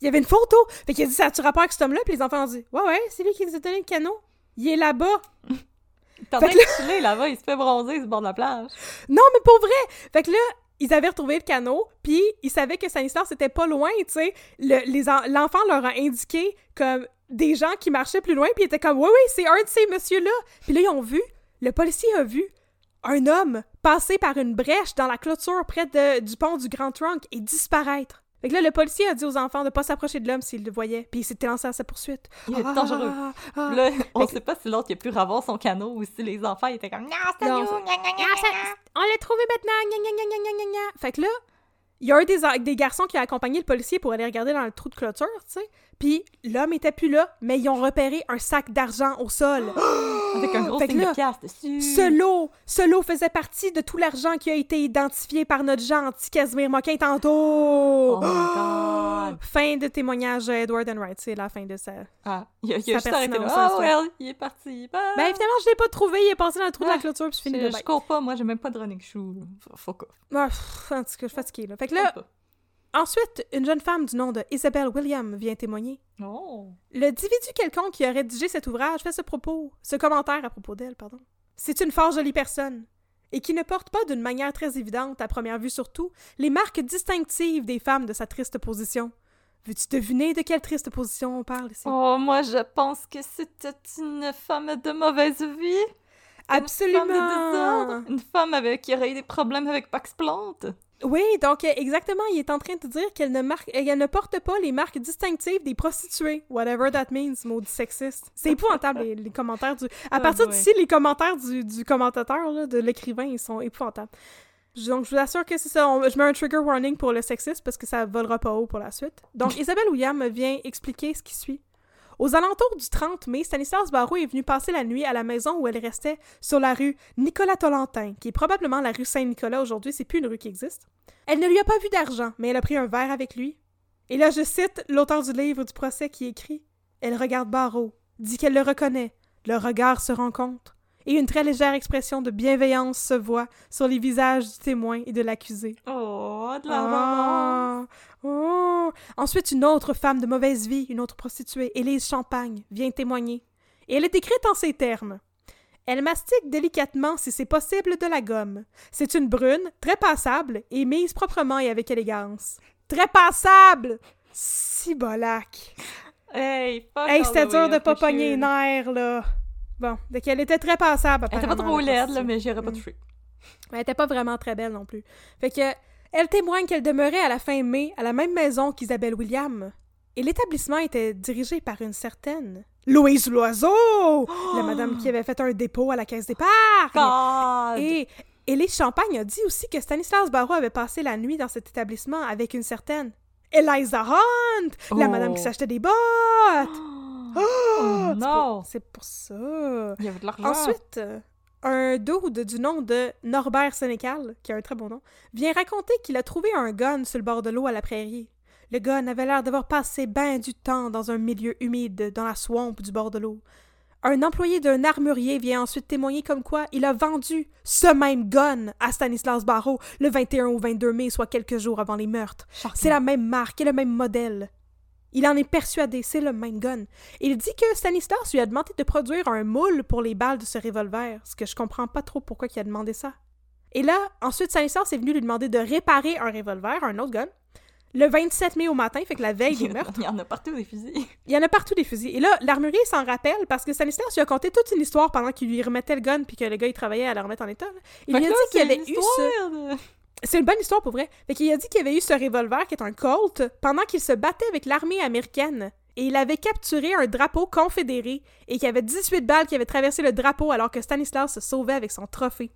Il y avait une photo! Fait qu'il a dit, ça a-tu rapport avec cet homme-là? Puis les enfants ont dit, ouais, ouais, c'est lui qui nous a donné le canot. Il est là-bas. T'as Fait bien que chillé là-bas, il se fait bronzer sur le bord de la plage. Non, mais pour vrai! Fait que là, ils avaient retrouvé le canot, puis ils savaient que Stanislas était pas loin, tu sais. Le- L'enfant leur a indiqué comme des gens qui marchaient plus loin, puis ils étaient comme « Oui, oui, c'est un de ces messieurs-là! » Puis là, ils ont vu, le policier a vu un homme passer par une brèche dans la clôture près du pont du Grand Trunk et disparaître. Fait que là, le policier a dit aux enfants de pas s'approcher de l'homme s'ils le voyaient, puis il s'était lancé à sa poursuite. Il est Ah, dangereux. ah, ah. Là, on que- sait pas si l'autre il a pu son canot ou si les enfants étaient comme Non, c'est nous! ça- gna, gna, gna, ça- gna. on l'a trouvé maintenant! Fait que là, il y a un des, des garçons qui a accompagné le policier pour aller regarder dans le trou de clôture, tu sais. Puis l'homme était plus là, mais ils ont repéré un sac d'argent au sol. Avec un gros signe de pièce dessus. Ce lot, ce lot faisait partie de tout l'argent qui a été identifié par notre gentil Casimir Moquin tantôt. Oh my god! Fin de témoignage à Edward Enright, c'est la fin de ça. Ah, il a, il a Sa juste arrêté là. well, il est parti. Bye. Ben finalement, je l'ai pas trouvé, il est passé dans le trou de la Ah, clôture puis je, de je cours pas, moi, j'ai même pas de running shoe. Fuck off. Ah, pff, en tout cas, je suis fatiguée, là. Fait que là. Ensuite, une jeune femme du nom de Isabelle William vient témoigner. Oh. Le individu quelconque qui a rédigé cet ouvrage fait ce propos, ce commentaire à propos d'elle, pardon. C'est une fort jolie personne, et qui ne porte pas d'une manière très évidente, à première vue surtout, les marques distinctives des femmes de sa triste position. Veux-tu deviner de quelle triste position on parle ici? Oh, moi, je pense que c'était une femme de mauvaise vie. Une femme de Absolument! désordre. Une femme avec, qui aurait eu des problèmes avec Pax Plante. Oui, donc euh, exactement, il est en train de dire qu'elle ne, marque, elle ne porte pas les marques distinctives des prostituées, whatever that means, maudit sexiste. C'est épouvantable, les, les commentaires du... À Ah, partir ouais. d'ici, les commentaires du, du commentateur, là, de l'écrivain, ils sont épouvantables. Donc, je vous assure que c'est ça. on- je mets un trigger warning pour le sexisme parce que ça volera pas haut pour la suite. Donc, Isabelle William vient expliquer ce qui suit. Aux alentours du 30 mai, Stanislas Barreau est venu passer la nuit à la maison où elle restait sur la rue Nicolas-Tolentin, qui est probablement la rue Saint-Nicolas aujourd'hui, c'est plus une rue qui existe. Elle ne lui a pas vu d'argent, mais elle a pris un verre avec lui. Et là, je cite l'auteur du livre du procès qui écrit Elle regarde Barreau, dit qu'elle le reconnaît, leur regard se rencontre, et une très légère expression de bienveillance se voit sur les visages du témoin et de l'accusé. Oh, de la Ah. Oh. Ensuite, une autre femme de mauvaise vie, une autre prostituée, Élise Champagne, vient témoigner. Et elle est écrite en ces termes. Elle mastique délicatement, si c'est possible, de la gomme. C'est une brune, très passable, et mise proprement et avec élégance. Très passable! Si bolac! Hey, fuck Hey, c'était dur de pas pogner les nerfs, là. Bon, donc elle était très passable, Elle était pas trop la laide, là, mais j'y aurais pas Mm. touché. Mais elle était pas vraiment très belle non plus. Fait que, elle témoigne qu'elle demeurait à la fin mai à la même maison qu'Isabelle William. Et l'établissement était dirigé par une certaine Louise Loiseau, la madame qui avait fait un dépôt à la caisse d'épargne. God! Et Élise Champagne a dit aussi que Stanislas Barreau avait passé la nuit dans cet établissement avec une certaine Eliza Hunt, la Oh. madame qui s'achetait des bottes. Oh, C'est non! pour- C'est pour ça. Il y avait de l'argent. Ensuite, un dude du nom de Norbert Sénécal, qui a un très bon nom, vient raconter qu'il a trouvé un gun sur le bord de l'eau à la prairie. Le gun avait l'air d'avoir passé ben du temps dans un milieu humide, dans la swamp du bord de l'eau. Un employé d'un armurier vient ensuite témoigner comme quoi il a vendu ce même gun à Stanislas Barreau le 21 ou 22 mai, soit quelques jours avant les meurtres. C'est la même marque et le même modèle. Il en est persuadé, c'est le même gun. Il dit que Stanislas lui a demandé de produire un moule pour les balles de ce revolver, ce que je comprends pas trop pourquoi il a demandé ça. Et là, ensuite, Stanislas est venu lui demander de réparer un revolver, un autre gun, le 27 mai au matin, fait que la veille des meurtres. Il y en a partout des fusils. Il y en a partout des fusils. Et là, l'armurier s'en rappelle parce que Stanislas lui a conté toute une histoire pendant qu'il lui remettait le gun puis que le gars il travaillait à le remettre en état. là. Il Fait lui a dit qu'il avait eu ce... C'est une bonne histoire pour vrai. Fait qu'il a dit qu'il avait eu ce revolver qui est un Colt pendant qu'il se battait avec l'armée américaine. Et il avait capturé un drapeau confédéré et qu'il y avait 18 balles qui avaient traversé le drapeau alors que Stanislas se sauvait avec son trophée.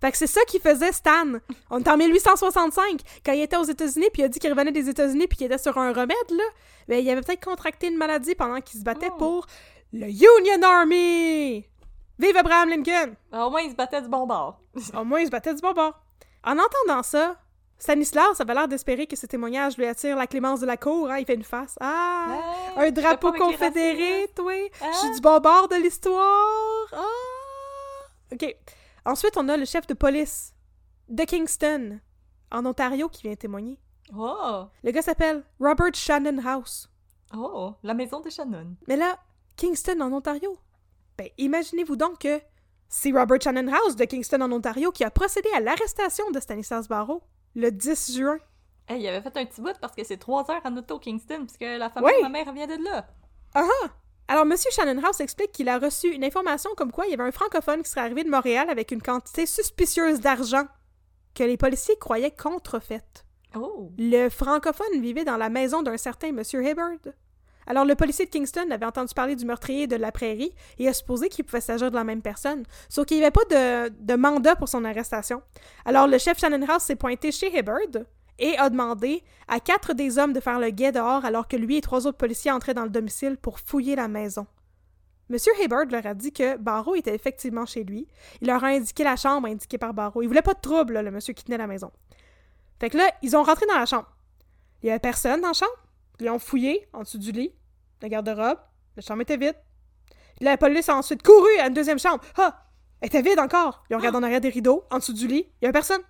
Fait que c'est ça qu'il faisait Stan. On est en 1865, quand il était aux États-Unis, puis il a dit qu'il revenait des États-Unis, puis qu'il était sur un remède, là. Ben, il avait peut-être contracté une maladie pendant qu'il se battait Oh. pour le Union Army! Vive Abraham Lincoln! Ah, Au moins, il se battait du bon bord. Au moins, il se battait du bon bord. En entendant ça, Stanislas avait l'air d'espérer que ce témoignage lui attire la clémence de la cour. Hein? Il fait une face. Ah! Hey, un drapeau confédéré, toi! Je suis du bon bord de l'histoire! Ah! OK. Ensuite, on a le chef de police de Kingston, en Ontario, qui vient témoigner. Oh! Le gars s'appelle Robert Shannon House. Oh! La maison de Shannon. Mais là, Kingston en Ontario. Ben, imaginez-vous donc que c'est Robert Shannon House de Kingston en Ontario qui a procédé à l'arrestation de Stanislas Barreau le 10 juin. Hey, il avait fait un petit bout parce que c'est trois heures en auto Kingston, puisque la famille Oui. de ma mère vient de là. Ah ah! Alors, M. Shannon House explique qu'il a reçu une information comme quoi il y avait un francophone qui serait arrivé de Montréal avec une quantité suspicieuse d'argent que les policiers croyaient contrefaite. Oh! Le francophone vivait dans la maison d'un certain M. Hibbard. Alors, le policier de Kingston avait entendu parler du meurtrier de la prairie et a supposé qu'il pouvait s'agir de la même personne, sauf qu'il n'y avait pas de, mandat pour son arrestation. Alors, le chef Shannon House s'est pointé chez Hibbard et a demandé à quatre des hommes de faire le guet dehors alors que lui et trois autres policiers entraient dans le domicile pour fouiller la maison. Monsieur Hibbard leur a dit que Barreau était effectivement chez lui. Il leur a indiqué la chambre indiquée par Barreau. Il voulait pas de trouble, le monsieur qui tenait la maison. Fait que là, ils ont rentré dans la chambre. Il y avait personne dans la chambre. Ils ont fouillé en dessous du lit, le garde-robe. La chambre était vide. La police a ensuite couru à une deuxième chambre. Ah! Elle était vide encore. Ils ont regardé en arrière des rideaux, en dessous du lit. Il y avait personne.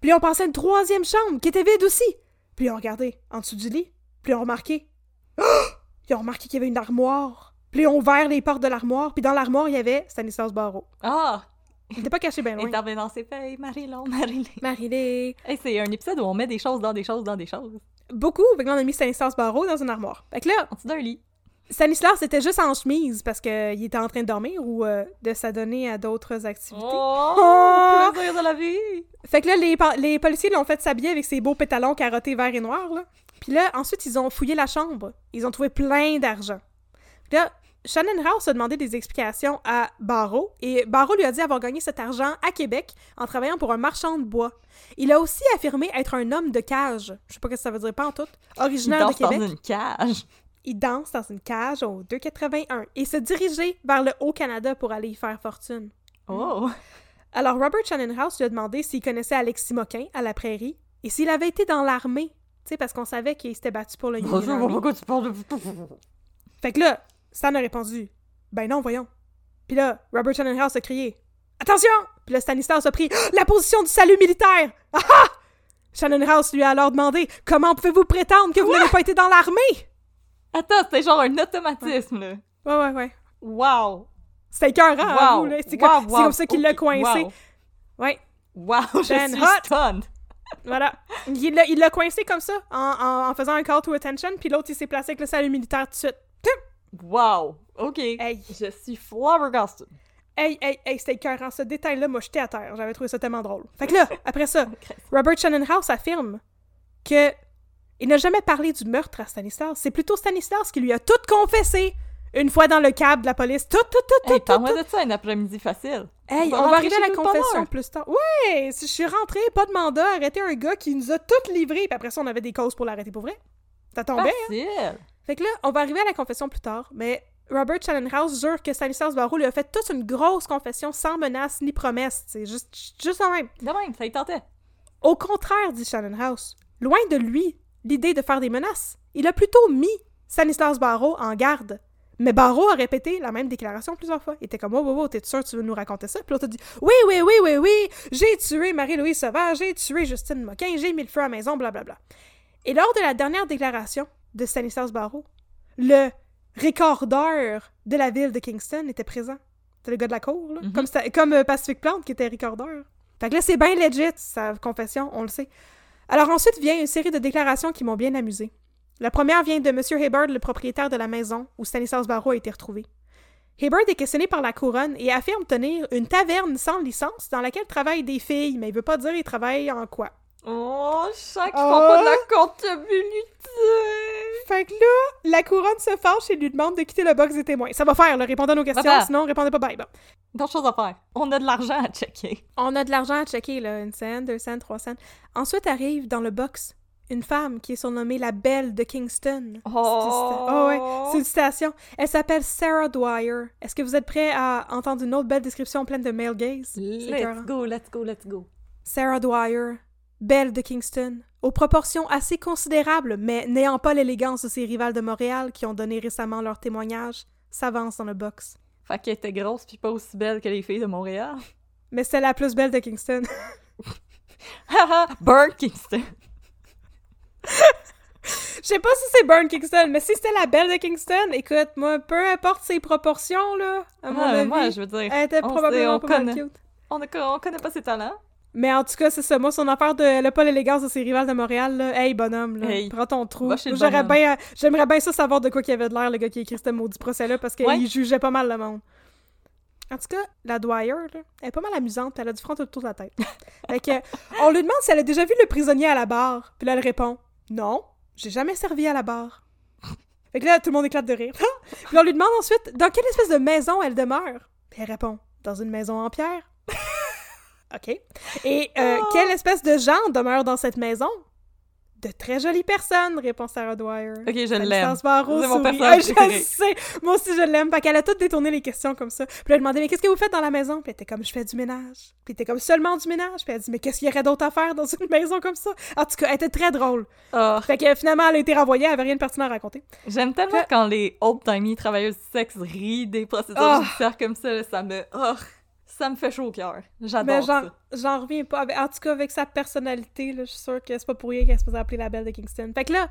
Puis ils ont passé à une troisième chambre qui était vide aussi. Puis ils ont regardé en dessous du lit. Puis ils ont remarqué. Ah! Ils ont remarqué qu'il y avait une armoire. Puis ils ont ouvert les portes de l'armoire. Puis dans l'armoire, il y avait Stanislas Barreau. Ah! Il n'était pas caché bien Il loin. est tombé dans ses feuilles, Marilyn, Marilyn. Marie-Lé. Hey, c'est un épisode où on met des choses dans des choses dans des choses. Beaucoup. Fait que là, on a mis Stanislas Barreau dans une armoire. Fait que là, En dessous d'un lit. Stanislas était juste en chemise parce qu'il était en train de dormir ou euh, de s'adonner à d'autres activités. Oh! Oh! Plaisir de la vie! Fait que là, les, les policiers l'ont fait s'habiller avec ses beaux pétalons carottés verts et noirs, là. Puis là, ensuite, ils ont fouillé la chambre. Ils ont trouvé plein d'argent. Là, Shannon House a demandé des explications à Barreau, et Barreau lui a dit avoir gagné cet argent à Québec en travaillant pour un marchand de bois. Il a aussi affirmé être un homme de cage. Je sais pas ce que ça veut dire pas en tout. Il Originaire de danse dans Québec. une cage. Il danse dans une cage au 281 et se dirigeait vers le Haut-Canada pour aller y faire fortune. Oh! Alors Robert Shannonhouse lui a demandé s'il connaissait Alexis Moquin à la prairie et s'il avait été dans l'armée, tu sais, parce qu'on savait qu'il s'était battu pour le Union pourquoi tu parles de... Fait que là, Stan a répondu Ben non, voyons. Puis là, Robert Shannonhouse a crié Attention! Puis là, Stanislas a pris la position du salut militaire. Ah ah! Shannonhouse lui a alors demandé Comment pouvez-vous prétendre que vous n'avez pas été dans l'armée? Attends, c'était genre un automatisme, là. Ouais, ouais, ouais. Wow! C'était écœurant, Wow! avoue, là. C'est Wow, comme, wow, comme ça qu'il l'a coincé. Ouais, Wow, je Ben suis hot. stunned! voilà. Il l'a coincé comme ça, en, en, en faisant un call to attention, puis l'autre, il s'est placé avec le salut militaire tout de suite. Wow! OK. Hey, Je suis flabbergasted. hey, hey, hey, c'était écœurant. Ce détail-là m'a jeté à terre. J'avais trouvé ça tellement drôle. Fait que là, après ça, Robert Shannonhouse affirme que il n'a jamais parlé du meurtre à Stanislas. C'est plutôt Stanislas qui lui a tout confessé une fois dans le cab de la police. Tout, tout, tout, tout, Hey, tout, parle-moi tout. de ça un après-midi facile. Hey, va on va arriver à la confession plus tard. Ouais, si je suis rentrée, pas de mandat, arrêté un gars qui nous a tout livré, puis après ça, on avait des causes pour l'arrêter pour vrai. Ça tombait, hein? Facile! Fait que là, on va arriver à la confession plus tard, mais Robert Shannonhouse jure que Stanislas Barreau lui a fait toute une grosse confession sans menace ni promesse. C'est juste, juste en même. De même, ça y tentait. Au contraire, dit Shannonhouse, loin de lui l'idée de faire des menaces. Il a plutôt mis Stanislas Barreau en garde. Mais Barreau a répété la même déclaration plusieurs fois. Il était comme, oh, oh, oh, t'es sûr que tu veux nous raconter ça? Puis l'autre a dit, oui, oui, oui, oui, oui, j'ai tué Marie-Louise Sauvage, j'ai tué Justine Moquin, j'ai mis le feu à la maison, blablabla. Et lors de la dernière déclaration de Stanislas Barreau, le recordeur de la ville de Kingston était présent. C'était le gars de la cour, là. Mhm. Comme, comme euh, Pacific Plante qui était recordeur. Fait que là, c'est bien legit, sa confession, on le sait. Alors ensuite vient une série de déclarations qui m'ont bien amusé. La première vient de M. Hibbard, le propriétaire de la maison où Stanislas Barreau a été retrouvé. Hibbard est questionné par la couronne et affirme tenir une taverne sans licence dans laquelle travaillent des filles, mais il veut pas dire il travaille en quoi. Oh, chaque Oh. pas de la comptabilité! Fait que là, la couronne se fâche et lui demande de quitter le box des témoins. Ça va faire, là, répondez à nos questions, Papa. sinon répondez pas bye. Bon. D'autres choses à faire. On a de l'argent à checker. On a de l'argent à checker, là, une scène, deux scènes, trois scènes. Ensuite arrive dans le box une femme qui est surnommée la Belle de Kingston. Oh! Oh ouais, c'est une citation. Elle s'appelle Sarah Dwyer. Est-ce que vous êtes prêts à entendre une autre belle description pleine de male gaze? Let's go, let's go, let's go. Sarah Dwyer, Belle de Kingston, aux proportions assez considérables, mais n'ayant pas l'élégance de ses rivales de Montréal qui ont donné récemment leur témoignage, s'avance dans le box. Fait qu'elle était grosse pis pas aussi belle que les filles de Montréal. Mais c'est la plus belle de Kingston. Haha! Burn Kingston! Je sais pas si c'est Burn Kingston, mais si c'était la belle de Kingston, écoute, moi, peu importe ses proportions, là, à mon Ah, avis, moi, je veux dire, elle était on probablement sait, on pas mal connaît. cute. on, a- on connaît pas ses talents. Mais en tout cas, c'est ça. Moi, son affaire de elle a pas l'élégance de ses rivales de Montréal, là. Hey, bonhomme, là. Hey. Prends ton trou. Bonhomme. bien, j'aimerais bien ça savoir de quoi qu'il avait de l'air, le gars qui a écrit ce maudit procès-là, parce qu'il Ouais. jugeait pas mal le monde. En tout cas, la Dwyer, là, elle est pas mal amusante. Elle a du front autour de la tête. fait que, on lui demande si elle a déjà vu le prisonnier à la barre. Puis là, elle répond Non, j'ai jamais servi à la barre. Fait que là, tout le monde éclate de rire. Puis on lui demande ensuite dans quelle espèce de maison elle demeure? Puis elle répond Dans une maison en pierre. OK. Et euh, Oh. quelle espèce de gens demeurent dans cette maison? De très jolies personnes, répond Sarah Dwyer. Ok, je l'aime. C'est mon personnage Ah, je sais. Moi aussi, je l'aime. Fait qu'elle a tout détourné les questions comme ça. Puis elle demandait, mais qu'est-ce que vous faites dans la maison? Puis elle était comme, je fais du ménage. Puis elle était comme, seulement du ménage? Puis elle dit, mais qu'est-ce qu'il y aurait d'autre à faire dans une maison comme ça? En tout cas, elle était très drôle. Oh, Fait que finalement, elle a été renvoyée. Elle avait rien de pertinent à raconter. J'aime tellement Fait- quand les old-timey travailleuses du sexe rient des procédures Oh. judiciaires comme ça, là, ça me... ça me fait chaud au cœur. J'adore j'en, ça. j'en reviens pas. En tout cas, avec sa personnalité, là, je suis sûre que c'est pas pour rien qu'elle se faisait appeler la Belle de Kingston. Fait que là,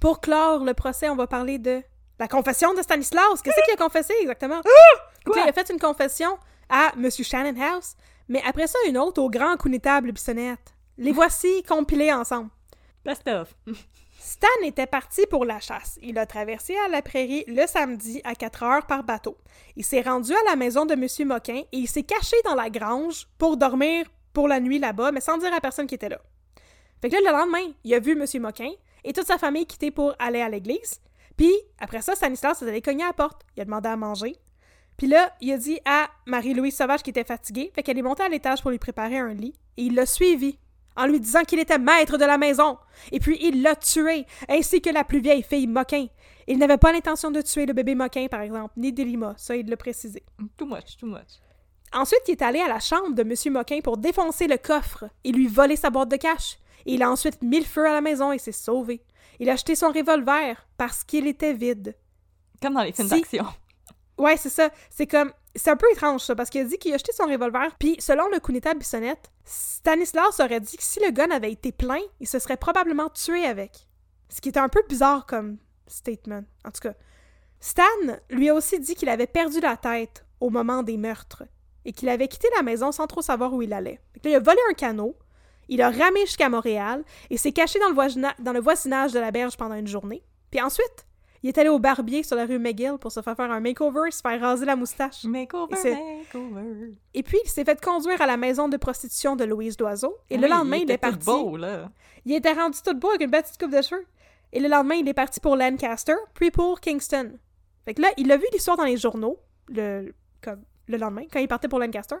pour clore le procès, on va parler de la confession de Stanislas. Qu'est-ce qu'il a confessé exactement? Là, Quoi? il a fait une confession à M. Shannonhouse, mais après ça, une autre au grand connétable Bissonnette. Les voici compilés ensemble. Best of. Stan était parti pour la chasse. Il a traversé à la prairie le samedi à 4 heures par bateau. Il s'est rendu à la maison de M. Moquin et il s'est caché dans la grange pour dormir pour la nuit là-bas, mais sans dire à personne qui était là. Fait que là, le lendemain, il a vu M. Moquin et toute sa famille quitter pour aller à l'église. Puis, après ça, Stanislas est allé cogner à la porte. Il a demandé à manger. Puis là, il a dit à Marie-Louise Sauvage qui était fatiguée, fait qu'elle est montée à l'étage pour lui préparer un lit, et il l'a suivi en lui disant qu'il était maître de la maison, et puis il l'a tué, ainsi que la plus vieille fille Moquin. Il n'avait pas l'intention de tuer le bébé Moquin, par exemple, ni Delima, ça il l'a précisé. Too much, too much. Ensuite, il est allé à la chambre de M. Moquin pour défoncer le coffre et lui voler sa boîte de cash. Il a ensuite mis le feu à la maison et s'est sauvé. Il a acheté son revolver parce qu'il était vide. Comme dans les films Si- d'action. Ouais, c'est ça. C'est comme. C'est un peu étrange, ça, parce qu'il a dit qu'il a acheté son revolver, puis selon le Kunita Bissonnette, Stanislas aurait dit que si le gun avait été plein, il se serait probablement tué avec. Ce qui était un peu bizarre comme statement. En tout cas, Stan lui a aussi dit qu'il avait perdu la tête au moment des meurtres et qu'il avait quitté la maison sans trop savoir où il allait. Il a volé un canot, il a ramé jusqu'à Montréal et s'est caché dans le voisinage de la berge pendant une journée. Puis ensuite, il est allé au barbier sur la rue McGill pour se faire faire un makeover et se faire raser la moustache. Makeover, Et makeover. Et puis, il s'est fait conduire à la maison de prostitution de Louise Doiseau. Et le lendemain, il, était est tout parti. beau, là. Il était rendu tout beau avec une petite coupe de cheveux. Et le lendemain, il est parti pour Lancaster, puis pour Kingston. Fait que là, il a vu l'histoire dans les journaux, le, comme, le lendemain, quand il partait pour Lancaster.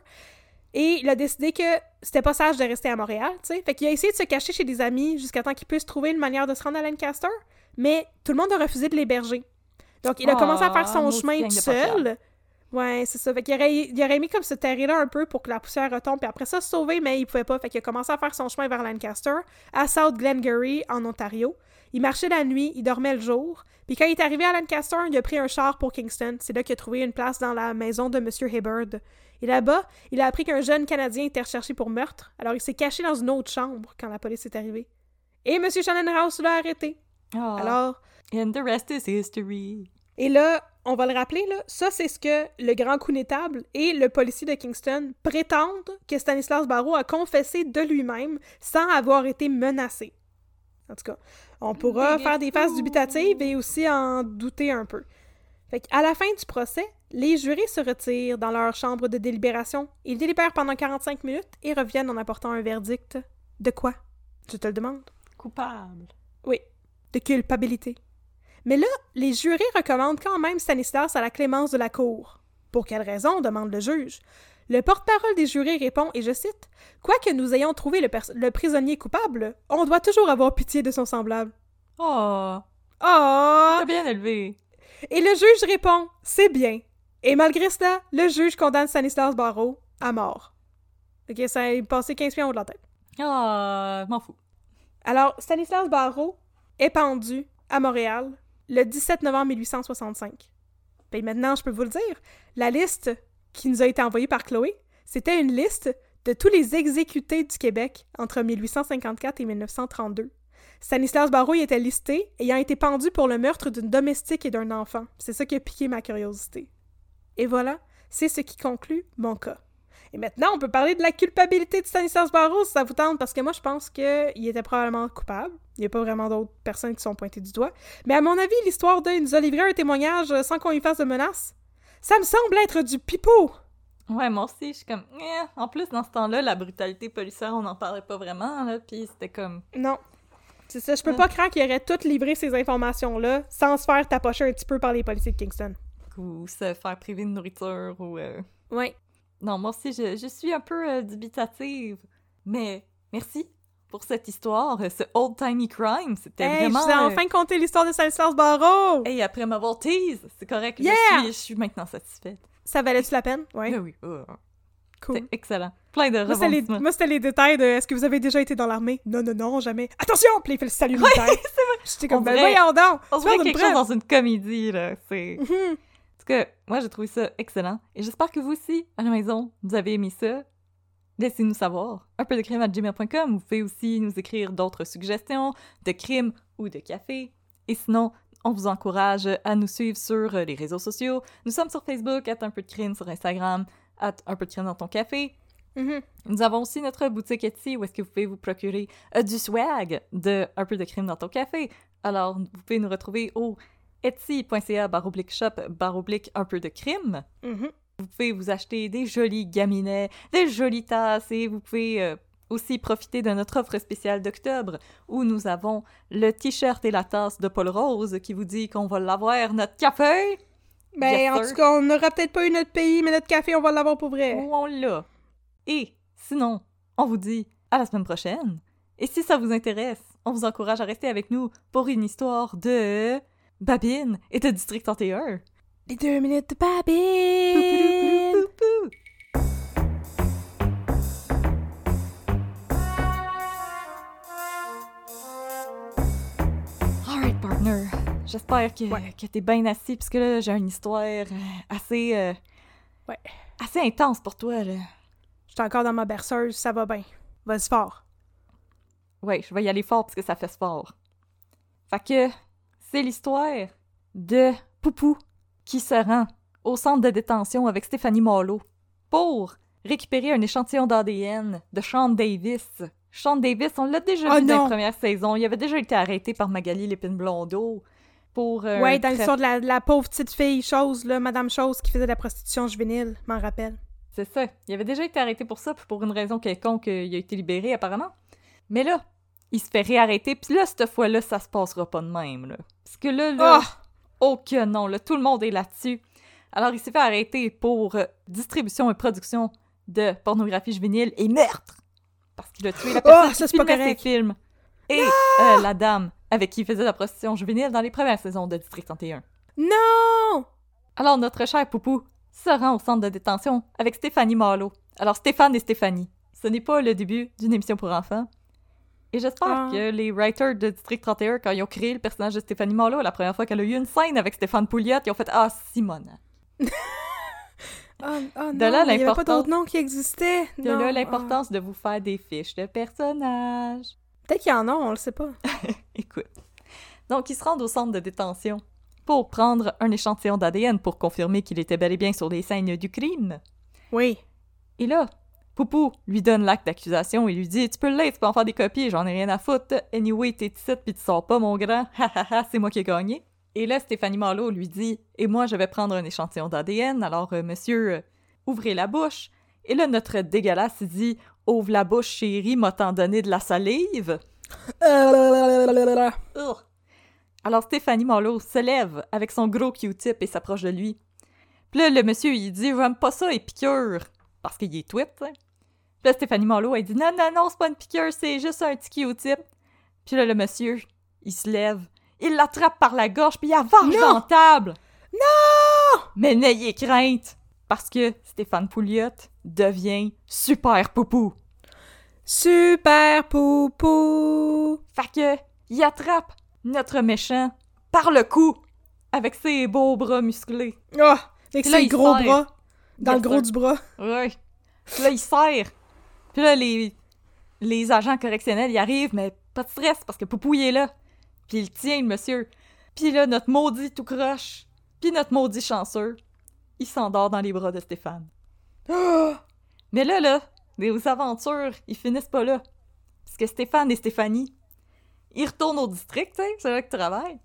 Et il a décidé que c'était pas sage de rester à Montréal, tu sais. Fait qu'il a essayé de se cacher chez des amis jusqu'à temps qu'il puisse trouver une manière de se rendre à Lancaster. Mais tout le monde a refusé de l'héberger. Donc, il a Ah, commencé à faire son maudite chemin tout seul. Ouais, c'est ça. Fait qu'il aurait, il aurait mis comme se terrer là un peu pour que la poussière retombe, puis après ça, se sauver, mais il pouvait pas. Fait qu'il a commencé à faire son chemin vers Lancaster, à South Glengarry, en Ontario. Il marchait la nuit, il dormait le jour. Puis quand il est arrivé à Lancaster, il a pris un char pour Kingston. C'est là qu'il a trouvé une place dans la maison de M. Hibbard. Et là-bas, il a appris qu'un jeune Canadien était recherché pour meurtre. Alors il s'est caché dans une autre chambre quand la police est arrivée. Et M. Shannonhouse l'a arrêté. Ah. Alors, And the rest is history. et là, on va le rappeler, là, ça c'est ce que le grand connétable et le policier de Kingston prétendent que Stanislas Barrault a confessé de lui-même sans avoir été menacé. En tout cas, on pourra faire des faces dubitatives et aussi en douter un peu. Fait à la fin du procès, les jurés se retirent dans leur chambre de délibération. Ils délibèrent pendant 45 minutes et reviennent en apportant un verdict. De quoi? Je te le demande. Coupable. De culpabilité. Mais là, les jurés recommandent quand même Stanislas à la clémence de la cour. Pour quelle raison demande le juge. Le porte-parole des jurés répond, et je cite Quoique nous ayons trouvé le, prisonnier coupable, on doit toujours avoir pitié de son semblable. Oh, Oh bien élevé. Et le juge répond C'est bien. Et malgré cela, le juge condamne Stanislas Barrault à mort. Ok, ça a passé 15 pieds en haut de la tête. Ah, m'en fous. Alors, Stanislas Barrault est pendu à Montréal le 17 novembre 1865. Puis maintenant, je peux vous le dire, la liste qui nous a été envoyée par Chloé, c'était une liste de tous les exécutés du Québec entre 1854 et 1932. Stanislas Barrault y était listé, ayant été pendu pour le meurtre d'une domestique et d'un enfant. C'est ça qui a piqué ma curiosité. Et voilà, c'est ce qui conclut mon cas. Et maintenant, on peut parler de la culpabilité de Stanislas Barrault, si ça vous tente, parce que moi, je pense qu'il était probablement coupable. Il n'y a pas vraiment d'autres personnes qui sont pointées du doigt. Mais à mon avis, l'histoire de il nous a livré un témoignage euh, sans qu'on lui fasse de menace. Ça me semble être du pipeau! Ouais, moi aussi, je suis comme... eh. En plus, dans ce temps-là, la brutalité policière, on n'en parlait pas vraiment, là, puis c'était comme... Non. C'est ça, je peux pas croire qu'il aurait tout livré ces informations-là sans se faire tapocher un petit peu par les policiers de Kingston. Ou se faire priver de nourriture, ou... euh, Ouais. Non, moi aussi, je, je suis un peu euh, dubitative. Mais merci pour cette histoire, euh, ce old-timey crime. C'était Hey, vraiment... je vous ai euh, enfin conté l'histoire de Stanislas Barrault! Hey, après m'avoir tease, c'est correct. Yeah! Je, suis, je suis maintenant satisfaite. Ça valait-tu la peine? Ouais. Oui, oh, Cool. excellent. Plein de rebondissements. moi, c'était les détails de est-ce que vous avez déjà été dans l'armée? Non, non, non, jamais. Attention! Puis il fait le salut militaire. J'étais comme, ben voyons donc! On dirait d'une quelque chose dans une comédie, là. C'est... Mhm. Tout cas, moi, j'ai trouvé ça excellent. Et j'espère que vous aussi, à la maison, vous avez aimé ça. Laissez-nous savoir. Un peu de crime à gmail.com. Vous pouvez aussi nous écrire d'autres suggestions de crimes ou de café. Et sinon, on vous encourage à nous suivre sur les réseaux sociaux. Nous sommes sur Facebook, at un peu de crime, sur Instagram, at un peu de crime dans ton café. Mhm. Nous avons aussi notre boutique Etsy où est-ce que vous pouvez vous procurer euh, du swag de Un peu de crime dans ton café. Alors, vous pouvez nous retrouver au etsy.ca baroblique shop baroblique un peu de crime. Mhm. Vous pouvez vous acheter des jolis gaminets, des jolies tasses et vous pouvez euh, aussi profiter de notre offre spéciale d'octobre où nous avons le t-shirt et la tasse de Paul Rose qui vous dit qu'on va l'avoir notre café. Ben, Yes, en tout cas, on n'aura peut-être pas eu notre pays, mais notre café, on va l'avoir pour vrai. Où on l'a. Et sinon, on vous dit à la semaine prochaine Et si ça vous intéresse, on vous encourage à rester avec nous pour une histoire de Babine et de District 31. Les deux minutes de Babine! Pou, pou, pou, pou. Alright, partner. J'espère que, Ouais. que t'es bien assis, parce que là, j'ai une histoire euh, assez... euh, Ouais. assez intense pour toi, là. J'étais encore dans ma berceuse, ça va bien. Vas-y fort. Ouais, je vais y aller fort parce que ça fait fort. Fait que c'est l'histoire de Poupou qui se rend au centre de détention avec Stéphanie Marlowe pour récupérer un échantillon d'ADN de Sean Davis. Sean Davis, on l'a déjà Oh vu dans la première saison. Il avait déjà été arrêté par Magali Lépine-Blondeau pour... euh, ouais, dans l'histoire de la, de la pauvre petite fille chose, là, Madame Chose qui faisait de la prostitution juvénile, m'en rappelle. C'est ça. Il avait déjà été arrêté pour ça, puis pour une raison quelconque, euh, il a été libéré apparemment. Mais là, il se fait réarrêter, puis là, cette fois-là, ça se passera pas de même, là. Parce que là, là, Oh! oh que non, là, tout le monde est là-dessus. Alors, il s'est fait arrêter pour euh, distribution et production de pornographie juvénile et meurtre! Parce qu'il a tué la Oh, personne ça, qui filmait ses films. Et euh, la dame avec qui il faisait la prostitution juvénile dans les premières saisons de District 31. Non! Alors, notre cher Poupou se rend au centre de détention avec Stéphanie Marlowe. Alors, Stéphane et Stéphanie. Ce n'est pas le début d'une émission pour enfants. Et j'espère Ah. que les writers de District 31, quand ils ont créé le personnage de Stéphanie Marlowe, la première fois qu'elle a eu une scène avec Stéphane Pouliot, ils ont fait Ah, Simone. Oh, oh De non, là, il y avait pas l'importance- d'autres noms qui existaient. De Non, là ah. l'importance de vous faire des fiches de personnages. Peut-être qu'il y en a, on le sait pas. Écoute. Donc, ils se rendent au centre de détention pour prendre un échantillon d'ADN pour confirmer qu'il était bel et bien sur les scènes du crime. Oui. Et là, Poupou lui donne l'acte d'accusation et lui dit Tu peux le lire, tu peux en faire des copies, j'en ai rien à foutre. Anyway, t'es ici pis tu sors pas, mon grand. Ha ha ha, c'est moi qui ai gagné. Et là, Stéphanie Marlowe lui dit Et moi, je vais prendre un échantillon d'ADN, alors euh, monsieur, euh, ouvrez la bouche. Et là, notre dégueulasse dit Ouvre la bouche, chérie, m'a t'en donné de la salive. Alors Stéphanie Marlowe se lève avec son gros Q-tip et s'approche de lui. Puis là, le monsieur, il dit J'aime pas ça, et. Parce qu'il est tweet. Puis là, Stéphanie Marlowe, elle dit Non, non, non, c'est pas une piqûre, c'est juste un petit Q-tip. Puis là, le monsieur, il se lève, il l'attrape par la gorge, puis il avance la table. Non! Mais n'ayez crainte, parce que Stéphane Pouliot devient super poupou. Super poupou! Fait que, il attrape notre méchant par le cou avec ses beaux bras musclés. Oh! Avec ses gros serre. bras. Dans le gros du bras. Ouais. Puis là, il serre. Puis là, les, les agents correctionnels, ils arrivent, mais pas de stress parce que Poupou, il est là. Puis il tient, le monsieur. Puis là, notre maudit tout croche. Puis notre maudit chanceux, il s'endort dans les bras de Stéphane. Oh! Mais là, là, les aventures, ils finissent pas là. Parce que Stéphane et Stéphanie, ils retournent au district, tu sais, c'est là qu'ils travaillent.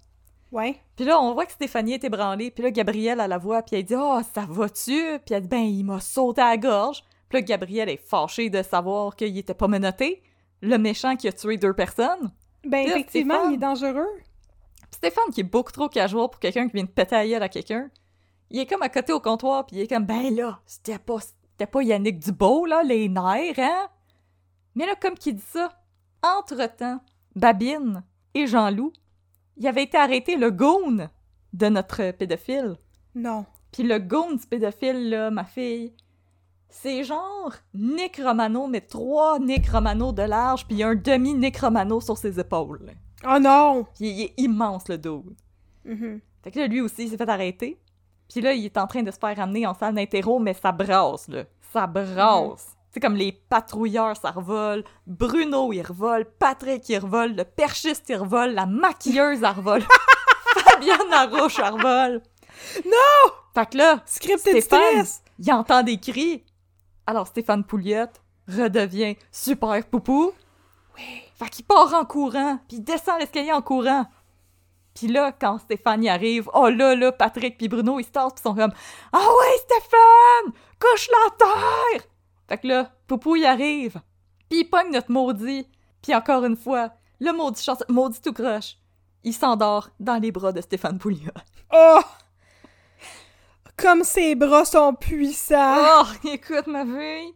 Ouais. Puis là, on voit que Stéphanie est ébranlée. Puis là, Gabrielle, elle la voit. Puis elle dit « Oh, ça va-tu? » Puis elle dit « Ben, il m'a sauté à la gorge. » Puis là, Gabrielle est fâchée de savoir qu'il était pas menotté. Le méchant qui a tué deux personnes. Ben, Là, effectivement, Stéphane. il est dangereux. Stéphane, qui est beaucoup trop casual pour quelqu'un qui vient de péter la gueule à quelqu'un, il est comme à côté au comptoir, puis il est comme « Ben là, c'était pas, c'était pas Yannick Dubeau, là, les nerfs, hein? » Mais là, comme qu'il dit ça, entre-temps, Babine et Jean-Loup, il avait été arrêté le goon de notre pédophile. Non. Puis le goon du pédophile, là, ma fille, c'est genre Nick Romano, mais trois Nick Romano de large, puis un demi-Nick Romano sur ses épaules. Oh non! Puis il est immense, le dude. Mhm. Fait que là, lui aussi, il s'est fait arrêter. Puis là, il est en train de se faire ramener en salle d'interro, mais ça brasse, là. Ça brasse. C'est comme les patrouilleurs, ça revole. Bruno, il revole. Patrick, il revole. Le perchiste, il revole. La maquilleuse, elle revole. Fabienne Arouche, elle revole. Non! Fait que là, Scripted Stéphane, stress! il entend des cris. Alors Stéphane Pouliot redevient super poupou. Oui. Fait qu'il part en courant, puis il descend l'escalier en courant. Puis là, quand Stéphane y arrive, oh là là, Patrick puis Bruno, ils se tassent pis sont comme « Ah ouais, Stéphane! Couche la terre! » Fait que là, Poupou y arrive, puis il pogne notre maudit. Puis encore une fois, le maudit chance, maudit tout croche. Il s'endort dans les bras de Stéphane Pouliot. Oh! Comme ses bras sont puissants! Oh, écoute ma fille.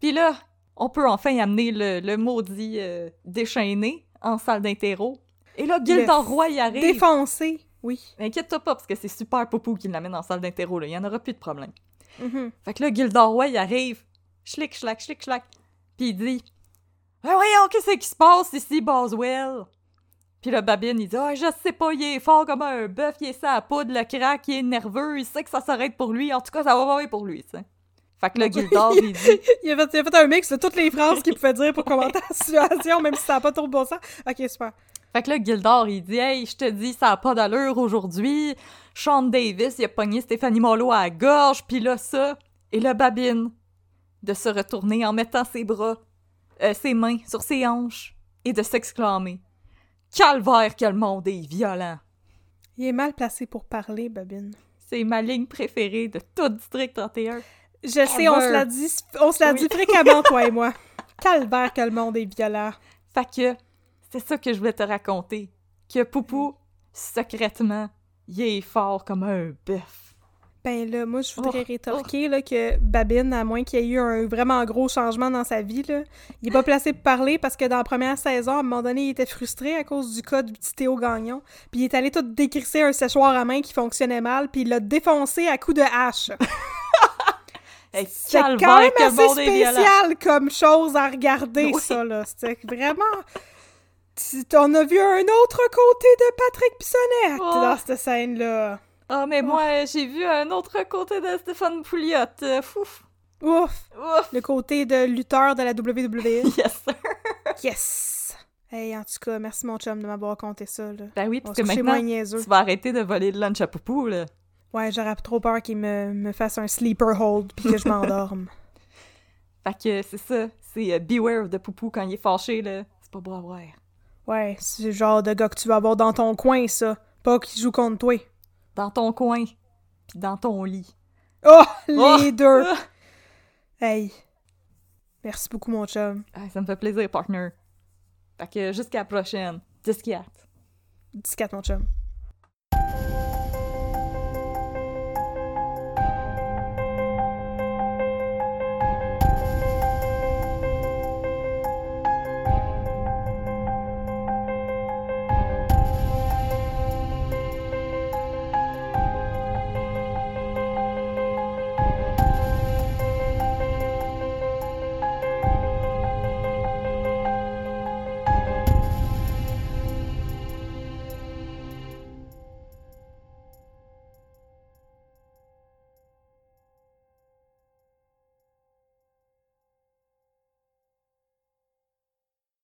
Puis là, on peut enfin amener le, le maudit euh, déchaîné en salle d'interro. Et là, Gildor Roy y arrive. Défoncé, oui. Inquiète-toi pas, parce que c'est super Poupou qui l'amène en salle d'interro, là. Il y en aura plus de problème. Mhm. Fait que là, Gildor Roy, il arrive. Schlick, schlack, schlick, schlack. Puis il dit Ah, voyons, qu'est-ce qui se passe ici, Boswell? Puis le Babine, il dit Ah, je sais pas, il est fort comme un bœuf, il est ça à poudre, le crack, il est nerveux, il sait que ça s'arrête pour lui. En tout cas, ça va pas bien pour lui, sais. Fait que là, Gildor, il dit il, a fait, il a fait un mix de toutes les phrases qu'il pouvait dire pour commenter la situation, même si ça n'a pas trop de bon sens. Ok, super. Fait que là, Gildor, il dit Hey, je te dis, ça a pas d'allure aujourd'hui. Sean Davis, il a pogné Stéphanie Mollo à la gorge, puis là, ça. Et le Babine, de se retourner en mettant ses bras, euh, ses mains sur ses hanches, et de s'exclamer Calvaire, que le monde est violent. Il est mal placé pour parler, Babine. C'est ma ligne préférée de tout District 31. Je sais, on se l'a dit, on se l'a Oui. dit fréquemment, toi et moi. Calvaire que le monde est violent. Fait que c'est ça que je voulais te raconter. Que Poupou, secrètement, il est fort comme un bœuf. Ben là, moi, je voudrais Oh, rétorquer là, que Babine, à moins qu'il y ait eu un vraiment gros changement dans sa vie, là, il est pas placé pour parler parce que dans la première saison, à un moment donné, il était frustré à cause du cas du petit Théo Gagnon. Puis il est allé tout décrisser un séchoir à main qui fonctionnait mal, puis il l'a défoncé à coups de hache. C'est quand même assez spécial comme chose à regarder, Oui. ça, là. C'était vraiment... On a vu un autre côté de Patrick Bissonnette Oh. dans cette scène-là. Ah, mais moi, j'ai vu un autre côté de Stéphane Pouliot. Euh, Fouf! Ouf! Ouf! Le côté de lutteur de la WWE. Yes, sir! Yes! Hey, en tout cas, merci mon chum de m'avoir raconté ça, là. Ben oui, parce que maintenant, tu vas arrêter de voler le lunch à Poupou, là. Ouais, j'aurais trop peur qu'il me, me fasse un sleeper hold puis que je m'endorme. Fait que c'est ça, c'est euh, Beware de Poupou quand il est fâché, là. C'est pas beau à voir. Ouais, c'est le genre de gars que tu vas avoir dans ton coin, ça. Pas qu'il joue contre toi. Dans ton coin, puis dans ton lit. Oh, les Oh! deux! Ah! Hey. Merci beaucoup, mon chum. Ah, ça me fait plaisir, partner. Fait que jusqu'à la prochaine. 10 4. 14, mon chum.